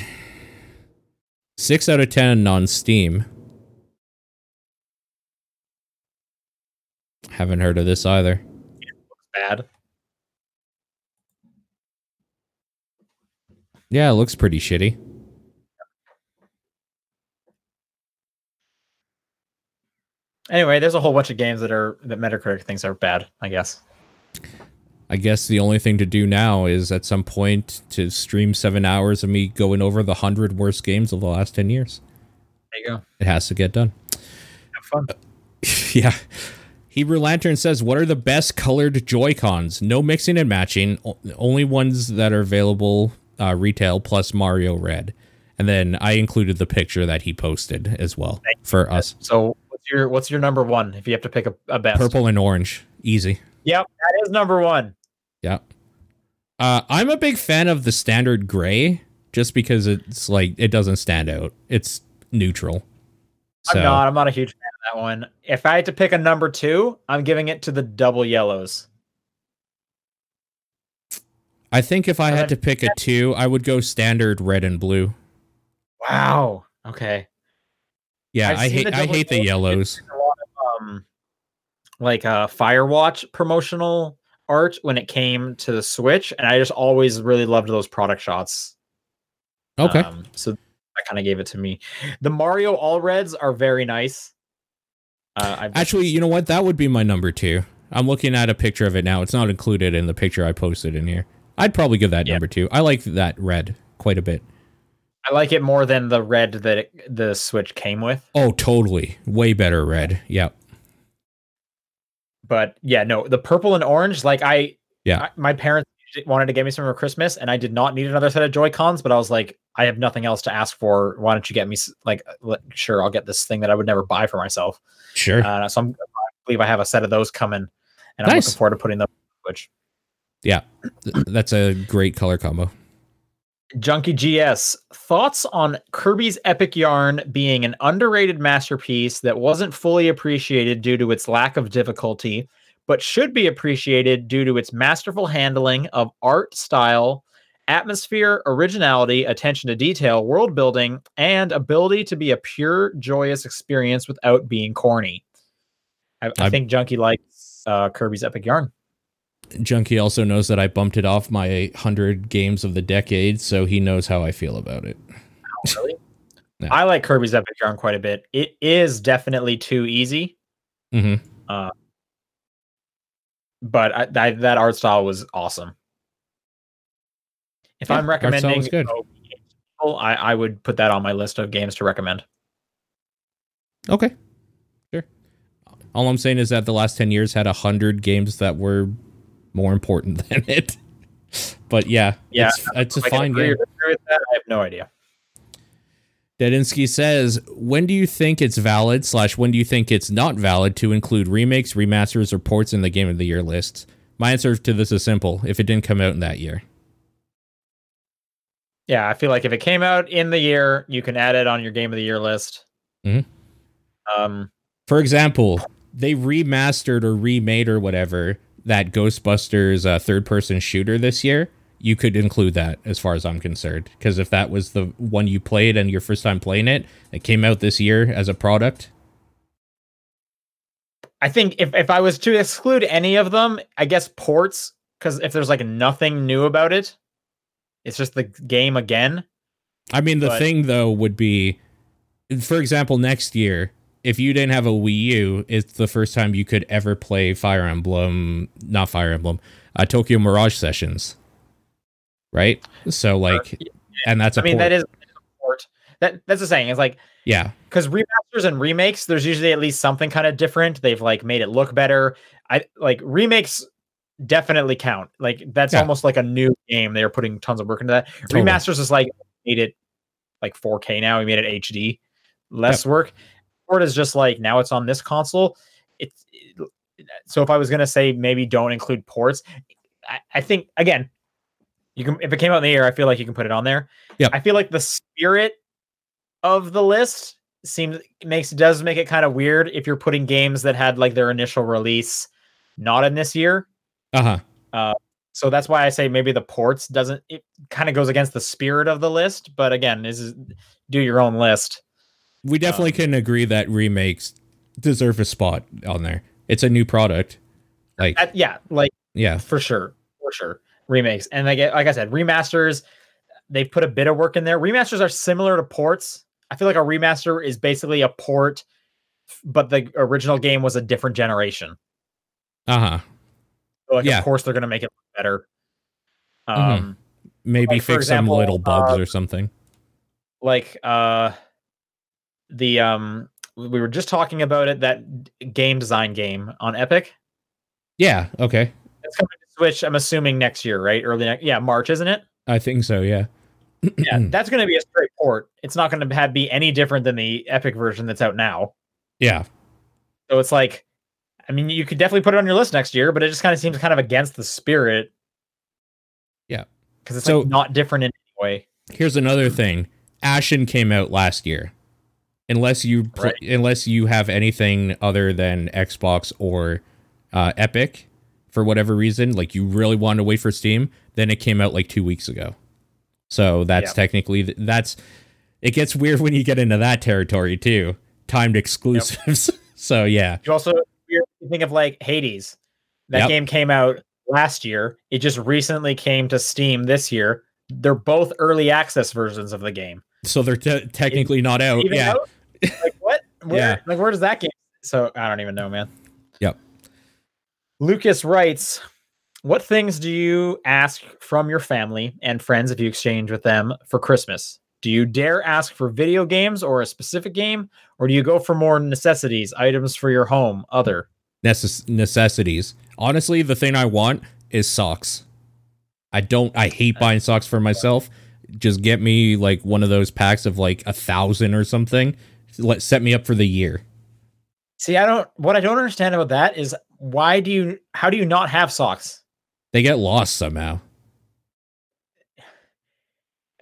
Six out of ten on Steam. Haven't heard of this either. Bad. Yeah, it looks pretty shitty. Anyway, there's a whole bunch of games that are that Metacritic thinks are bad. I guess. I guess the only thing to do now is at some point to stream seven hours of me going over the hundred worst games of the last ten years. There you go. It has to get done. Have fun. <laughs> yeah. Hebrew Lantern says, "What are the best colored Joy Cons? No mixing and matching. Only ones that are available uh, retail plus Mario Red." And then I included the picture that he posted as well for us. So, what's your what's your number one if you have to pick a, a best? Purple and orange, easy. Yep, that is number one. Yep. Uh, I'm a big fan of the standard gray, just because it's like it doesn't stand out. It's neutral. So I'm not. I'm not a huge fan of that one. If I had to pick a number two, I'm giving it to the double yellows. I think if I had to pick a two, I would go standard red and blue. Wow. Okay. Yeah, I've I hate the I hate the yellows. A lot of um, like uh, Firewatch promotional art when it came to the Switch, and I just always really loved those product shots. Okay. Um, so that kind of gave it to me. The Mario All Reds are very nice. Uh, I've Actually, you know what? That would be my number two. I'm looking at a picture of it now. It's not included in the picture I posted in here. I'd probably give that Yeah. number two. I like that red quite a bit. I like it more than the red that it, the Switch came with. Oh, totally. Way better red. Yep. But yeah, no, the purple and orange. Like I, Yeah. I- my parents wanted to get me some for Christmas, and I did not need another set of Joy Cons. But I was like, I have nothing else to ask for. Why don't you get me? s- Like, sure, I'll get this thing that I would never buy for myself. Sure. Uh, so I'm, I believe I have a set of those coming, and I'm looking forward to putting them. on Th- That's a great color combo. Junkie GS thoughts on Kirby's Epic Yarn being an underrated masterpiece that wasn't fully appreciated due to its lack of difficulty, but should be appreciated due to its masterful handling of art style, atmosphere, originality, attention to detail, world building, and ability to be a pure, joyous experience without being corny. I, I think Junkie likes uh, Kirby's Epic Yarn. Junkie also knows that I bumped it off my 100 games of the decade, so he knows how I feel about it. Really? <laughs> Yeah. I like Kirby's Epic Yarn quite a bit. It is definitely too easy. hmm but I, that that art style was awesome. If Yeah, I'm recommending, good. a game to people, I I would put that on my list of games to recommend. Okay. Sure. All I'm saying is that the last 10 years had 100 games that were more important <laughs> than it. But yeah, Yeah, it's, it's a I fine game. I have no idea. Dedinsky says, when do you think it's valid slash when do you think it's not valid to include remakes, remasters, or ports in the Game of the Year lists? My answer to this is simple. If it didn't come out in that year. Yeah, I feel like if it came out in the year, you can add it on your game of the year list. Mhm. Um, For example, they remastered or remade or whatever that Ghostbusters uh, third person shooter this year. You could include that as far as I'm concerned. Because if that was the one you played and your first time playing it, it came out this year as a product. I think if if I was to exclude any of them, I guess ports because if there's like nothing new about it, it's just the game again. I mean, the But- thing though would be, for example, next year, if you didn't have a Wii U, it's the first time you could ever play Fire Emblem, not Fire Emblem, uh, Tokyo Mirage Sessions, right? So like, and that's a I mean, port. that is a port. That that's the saying. It's like yeah, because remasters and remakes, there's usually at least something kind of different. They've like made it look better. I like remakes definitely count. Like that's Yeah. almost like a new game. They're putting tons of work into that. Totally. Remasters is like made it like 4K now. We made it HD, less work. Port is just like now it's on this console. It's so if I was gonna say maybe don't include ports, I, I think again, you can if it came out in the air, I feel like you can put it on there. Yep. I feel like the spirit of the list seems makes does make it kind of weird if you're putting games that had like their initial release not in this year. Uh huh. Uh So that's why I say maybe the ports doesn't it kind of goes against the spirit of the list. But again, this is do your own list. We definitely Um, can agree that remakes deserve a spot on there. It's a new product. Like, Uh, yeah, like yeah, for sure, for sure. Remakes and like like I said, remasters. They put a bit of work in there. Remasters are similar to ports. I feel like a remaster is basically a port, but the original game was a different generation. uh huh. So like, Yeah. of course, they're gonna make it better. Mhm. Um, Maybe Like, fix some little bugs uh, or something. like uh the um we were just talking about it that game design game on epic Yeah. Okay. it's coming to switch i'm assuming next year right early next yeah march isn't it I think so. Yeah. yeah <clears throat> that's going to be a straight port it's not going to have be any different than the epic version that's out now Yeah. so it's like i mean you could definitely put it on your list next year but it just kind of seems kind of against the spirit Yeah. because it's So- like not different in any way Here's another thing. Ashen came out last year. Unless you pl- Right. unless you have anything other than Xbox or uh, Epic for whatever reason, like you really wanted to wait for Steam, then it came out like 2 weeks ago. So that's Yep. technically th- that's it gets weird when you get into that territory too. Timed exclusives. <laughs> so yeah. You also you think of like Hades. That Yep. game came out last year. It just recently came to Steam this year. They're both early access versions of the game. So they're te- technically not out. Yeah. out? Like what? Where, Yeah. Like where does that game? So I don't even know, man. Yep. Lucas writes, "What things do you ask from your family and friends if you exchange with them for Christmas? Do you dare ask for video games or a specific game, or do you go for more necessities, items for your home, other?" necess- necessities. Honestly, the thing I want is socks. I don't. I hate buying socks for myself. Just get me like one of those packs of like a thousand or something. Let set me up for the year. See, I don't. What I don't understand about that is why do you? How do you not have socks? They get lost somehow.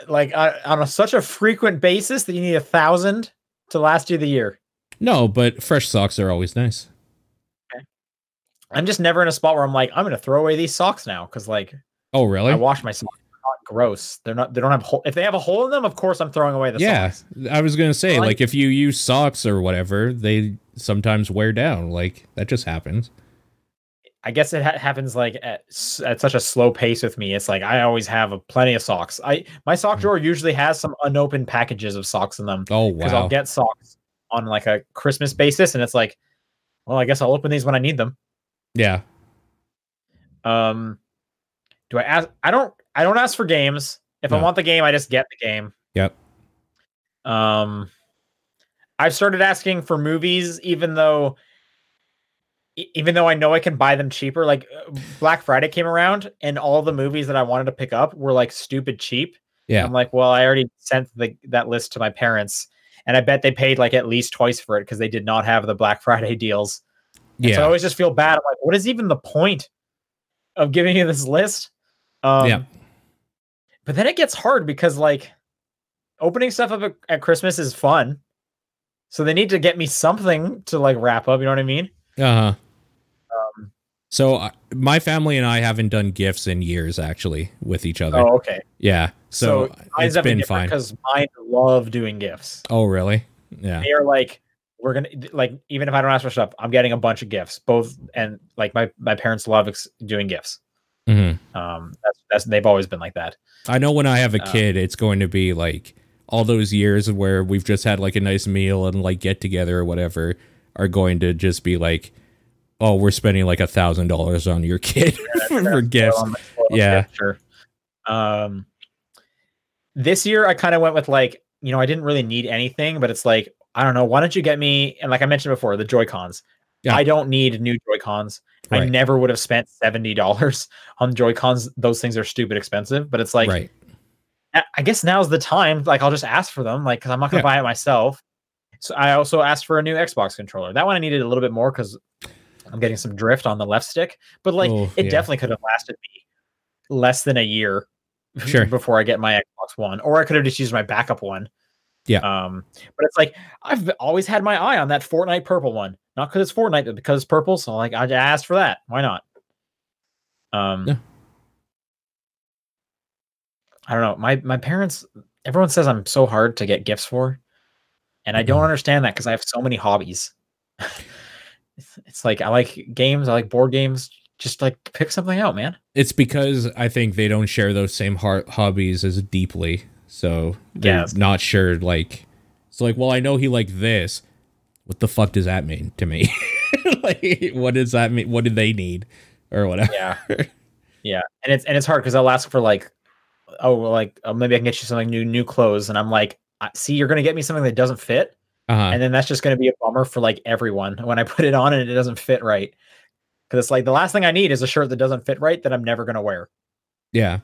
Like uh, on a, such a frequent basis that you need a thousand to last you the year. No, but fresh socks are always nice. I'm just never in a spot where I'm like, I'm gonna throw away these socks now because like Oh, really? I wash my socks. Not gross. They're not. They don't have hole. If they have a hole in them, of course I'm throwing away the yeah, socks. I was gonna say I- like if you use socks or whatever, they sometimes wear down. Like that just happens. I guess it ha- happens like at, at such a slow pace with me. It's like I always have a plenty of socks. I my sock Hmm. drawer usually has some unopened packages of socks in them. Oh wow! because. I'll get socks on like a Christmas basis, and it's like, well, I guess I'll open these when I need them. yeah. Um, do I ask? I don't. I don't ask for games. If I want the game, I just get the game. Yep. Um, I've started asking for movies, even though, even though I know I can buy them cheaper. Like uh, Black Friday came around, and all the movies that I wanted to pick up were like stupid cheap. Yeah. I'm like, well, I already sent the that list to my parents, and I bet they paid like at least twice for it because they did not have the Black <laughs> Friday deals. And Yeah. So I always just feel bad. I'm like, what is even the point of giving you this list? Um, Yeah. But then it gets hard because like opening stuff up at, at Christmas is fun. So they need to get me something to like wrap up. You know what I mean? Uh huh. Um, So uh, my family and I haven't done gifts in years, actually, with each other. oh, okay. Yeah, so, it's been fine. because mine love doing gifts. Oh, really? Yeah, They are like, we're gonna like even if I don't ask for stuff, I'm getting a bunch of gifts. Both and like my my parents love ex- doing gifts. Um, that's that's they've always been like that. I know when I have a Uh, kid, it's going to be like all those years where we've just had like a nice meal and like get together or whatever are going to just be like, oh, we're spending like a thousand dollars on your <laughs> kid for gifts. Spoil 'em, spoil 'em, Yeah. sure. Um, this year I kind of went with like, you know, I didn't really need anything, but it's like, I don't know, why don't you get me? And like I mentioned before, the Joy Cons. Yeah. I don't need new Joy Cons. I never would have spent seventy dollars on Joy Cons. Those things are stupid expensive, but it's like right. I- I guess now's the time. Like I'll just ask for them, like because I'm not gonna Yeah. buy it myself. So I also asked for a new Xbox controller. That one I needed a little bit more because I'm getting some drift on the left stick. But like Oh, it yeah. definitely could have lasted me less than a year <laughs> Sure. before I get my Xbox One, or I could have just used my backup one. Yeah. Um, but it's like I've always had my eye on that Fortnite purple one, not because it's Fortnite, but because it's purple. So like I asked for that. Why not? Um, Yeah. I don't know. My my parents. Everyone says I'm so hard to get gifts for, and I don't Mhm. understand that because I have so many hobbies. it's, <laughs> it's like I like games. I like board games. Just like pick something out, man. It's because I think they don't share those same har- hobbies as deeply. So they're Yes. not sure. Like, so like, well, I know he liked this. What the fuck does that mean to me? <laughs> like, what does that mean? What do they need, or whatever? Yeah, <laughs> yeah, and it's and it's hard because I'll ask for like, oh, well, like oh, maybe I can get you something new, new clothes, and I'm like, see, you're gonna get me something that doesn't fit, Uh-huh. and then that's just gonna be a bummer for like everyone when I <laughs> put it on and it doesn't fit right. Because it's like the last thing I need is a shirt that doesn't fit right that I'm never gonna wear. Yeah.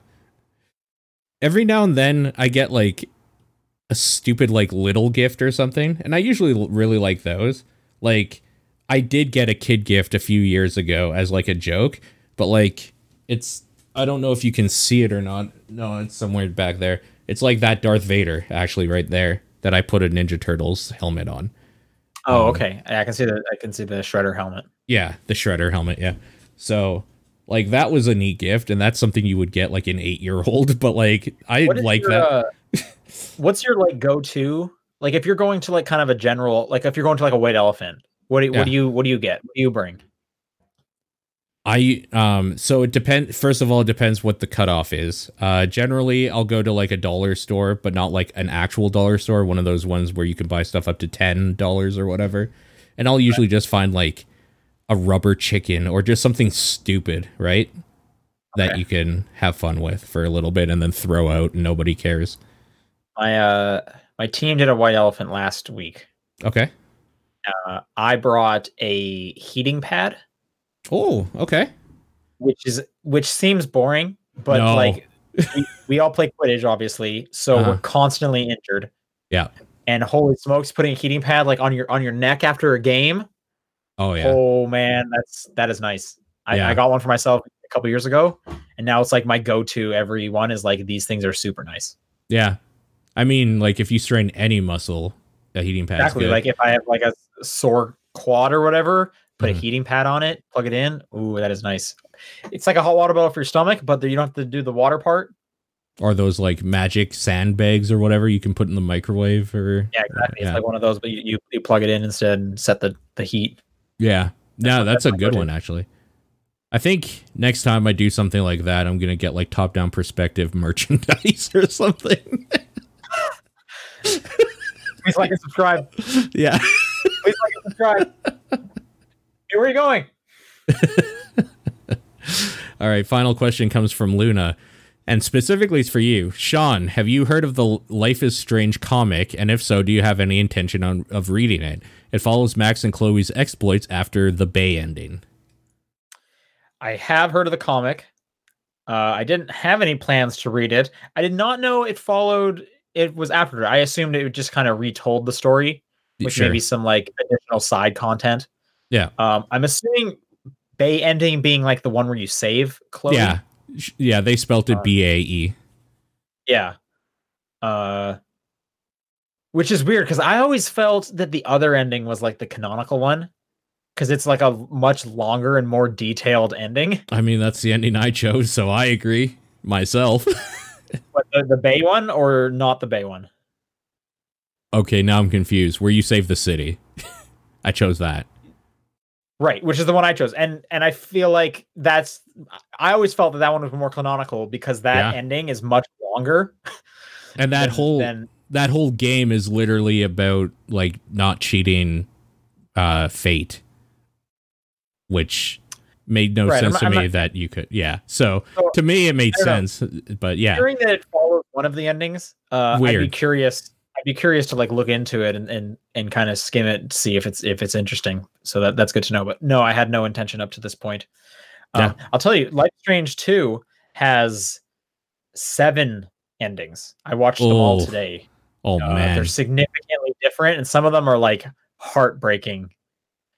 Every now and then I get like a stupid like little gift or something, and I usually really like those. Like I did get a kid gift a few years ago as like a joke, but like it's I don't know if you can see it or not. No, it's somewhere back there. It's like that Darth Vader actually right there that I put a Ninja Turtles helmet on. Oh, Um, okay. I can see the I can see the shredder helmet. Yeah, the Shredder helmet. Yeah. So, like, that was a neat gift, and that's something you would get like an eight year old. <laughs> But like, I like your, that. uh, what's your like go to? Like if you're going to like kind of a general, like if you're going to like a white elephant, what do Yeah. what do you what do you get? What do you bring? I um. So it depends. First of all, it depends what the cutoff is. Uh, generally, I'll go to like a dollar store, but not like an actual dollar store. One of those ones where you can buy stuff up to ten dollars or whatever. And I'll usually just find like a rubber chicken or just something stupid, right? That you can have fun with for a little bit and then throw out and nobody cares. My uh my team did a white elephant last week. Okay. Uh, I brought a heating pad, Oh, okay. which is which seems boring, but No. like we, we all play Quidditch, obviously, so Uh-huh. we're constantly injured. Yeah. And holy smokes, putting a heating pad like on your on your neck after a game. Oh yeah. Oh man, that's that is nice. I, Yeah. I got one for myself a couple years ago, and now it's like my go-to. Every one is like these things are super nice. Yeah. I mean, like if you strain any muscle, a heating pad. exactly. good. Like if I have like a sore quad or whatever, put Mhm. a heating pad on it, plug it in. Ooh, that is nice. It's like a hot water bottle for your stomach, but you don't have to do the water part. or those like magic sandbags or whatever you can put in the microwave or Yeah, exactly. yeah. It's like one of those, but you, you, you plug it in instead and set the, the heat. yeah. No, that's that's a good one actually. I think next time I do something like that, I'm gonna get like top down perspective <laughs> merchandise or something. Please like and subscribe. yeah. Please like and subscribe. Hey, where are you going? <laughs> All right. Final question comes from Luna, and specifically it's for you, Sean. Have you heard of the Life is Strange comic? And if so, do you have any intention on of reading it? It follows Max and Chloe's exploits after the Bay ending. I have heard of the comic. Uh, I didn't have any plans to read it. I did not know it followed. It was after. I assumed it would just kind of retold the story with Sure. maybe some like additional side content. Yeah. Um, I'm assuming Bay ending being like the one where you save Chloe. Yeah. Yeah, they spelt it Uh, B A E. Yeah. Uh, which is weird because I always felt that the other ending was like the canonical one because it's like a much longer and more detailed ending. I mean, that's the ending I chose, so I agree myself. <laughs> But the, the Bay one or not the Bay one? okay, now I'm confused. Where you save the city. <laughs> I chose that. Right, which is the one I chose, and and I feel like that's. I always felt that that one was more canonical because that Yeah. ending is much longer. And that than- whole than- that whole game is literally about like not cheating uh fate which made no Right, I'm sense to I'm me not- that you could yeah so So, to me it made don't know. sense but yeah hearing that it follows one of the endings, uh, I'd be curious. I'd be curious to like look into it and and, and kind of skim it, see if it's if it's interesting. So that that's good to know. But no, I had no intention up to this point. Um, I'll tell you, Life Strange Two has seven endings. I watched them all Oh, today. Oh Uh, man, they're significantly different, and some of them are like heartbreaking.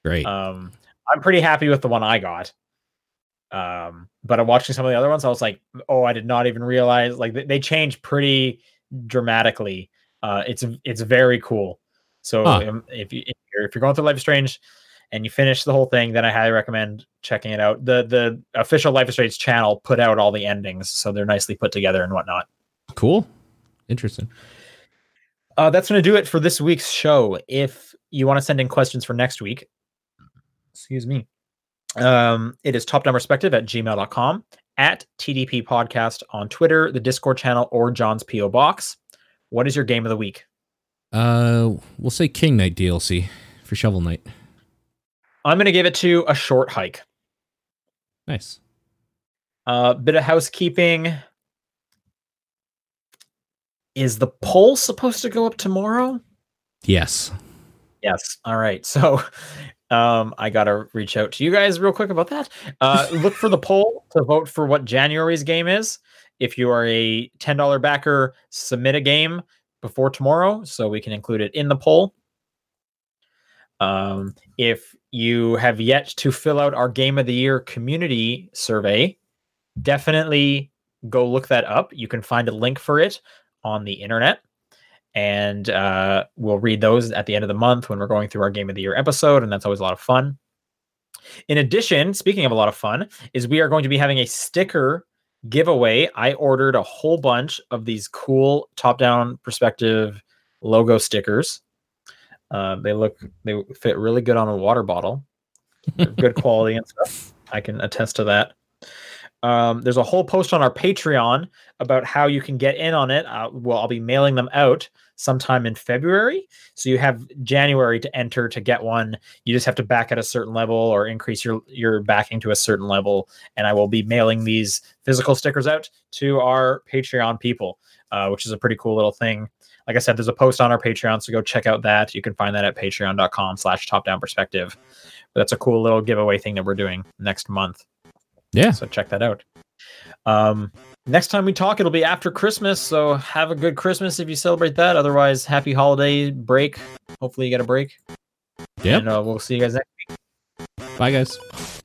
great. Um, I'm pretty happy with the one I got. Um, but I'm watching some of the other ones. I was like, oh, I did not even realize like they, they change pretty dramatically. Uh, it's it's very cool. So Huh. if you if you're, if you're going through Life is Strange and you finish the whole thing, then I highly recommend checking it out. The the official Life is Strange channel put out all the endings, so they're nicely put together and whatnot. cool. Interesting. Uh, that's going to do it for this week's show. If you want to send in questions for next week, excuse me, um, it is top down perspective at gmail.com, at TDP podcast on Twitter, the Discord channel, or John's P.O. Box. What is your game of the week? Uh, we'll say King Knight DLC for Shovel Knight. I'm going to give it to a short hike. Nice. Uh, bit of housekeeping. Is the poll supposed to go up tomorrow? Yes. Yes. All right. <laughs> So um I gotta reach out to you guys real quick about that. Uh look for the poll to vote for what January's game is. If you are a $10 backer, submit a game before tomorrow so we can include it in the poll. Um, if you have yet to fill out our game of the year community survey, definitely go look that up. You can find a link for it on the internet and uh, we'll read those at the end of the month when we're going through our game of the year episode and that's always a lot of fun. In addition speaking of a lot of fun is we are going to be having a sticker giveaway. I ordered a whole bunch of these cool top down perspective logo stickers. Uh, they look they fit really good on a water bottle. Good quality and stuff. I can attest to that um, there's a whole post on our Patreon about how you can get in on it. Uh, well, I'll be mailing them out sometime in February. So you have January to enter to get one. You just have to back at a certain level or increase your your backing to a certain level. And I will be mailing these physical stickers out to our Patreon people, uh, which is a pretty cool little thing. Like I said, there's a post on our Patreon, so go check out that. You can find that at patreon.com slash top down perspective. But that's a cool little giveaway thing that we're doing next month. Yeah. So check that out. Um, next time we talk, it'll be after Christmas. So have a good Christmas if you celebrate that. Otherwise, happy holiday break. Hopefully, you get a break. Yeah. And uh, we'll see you guys next. Week. Bye, guys.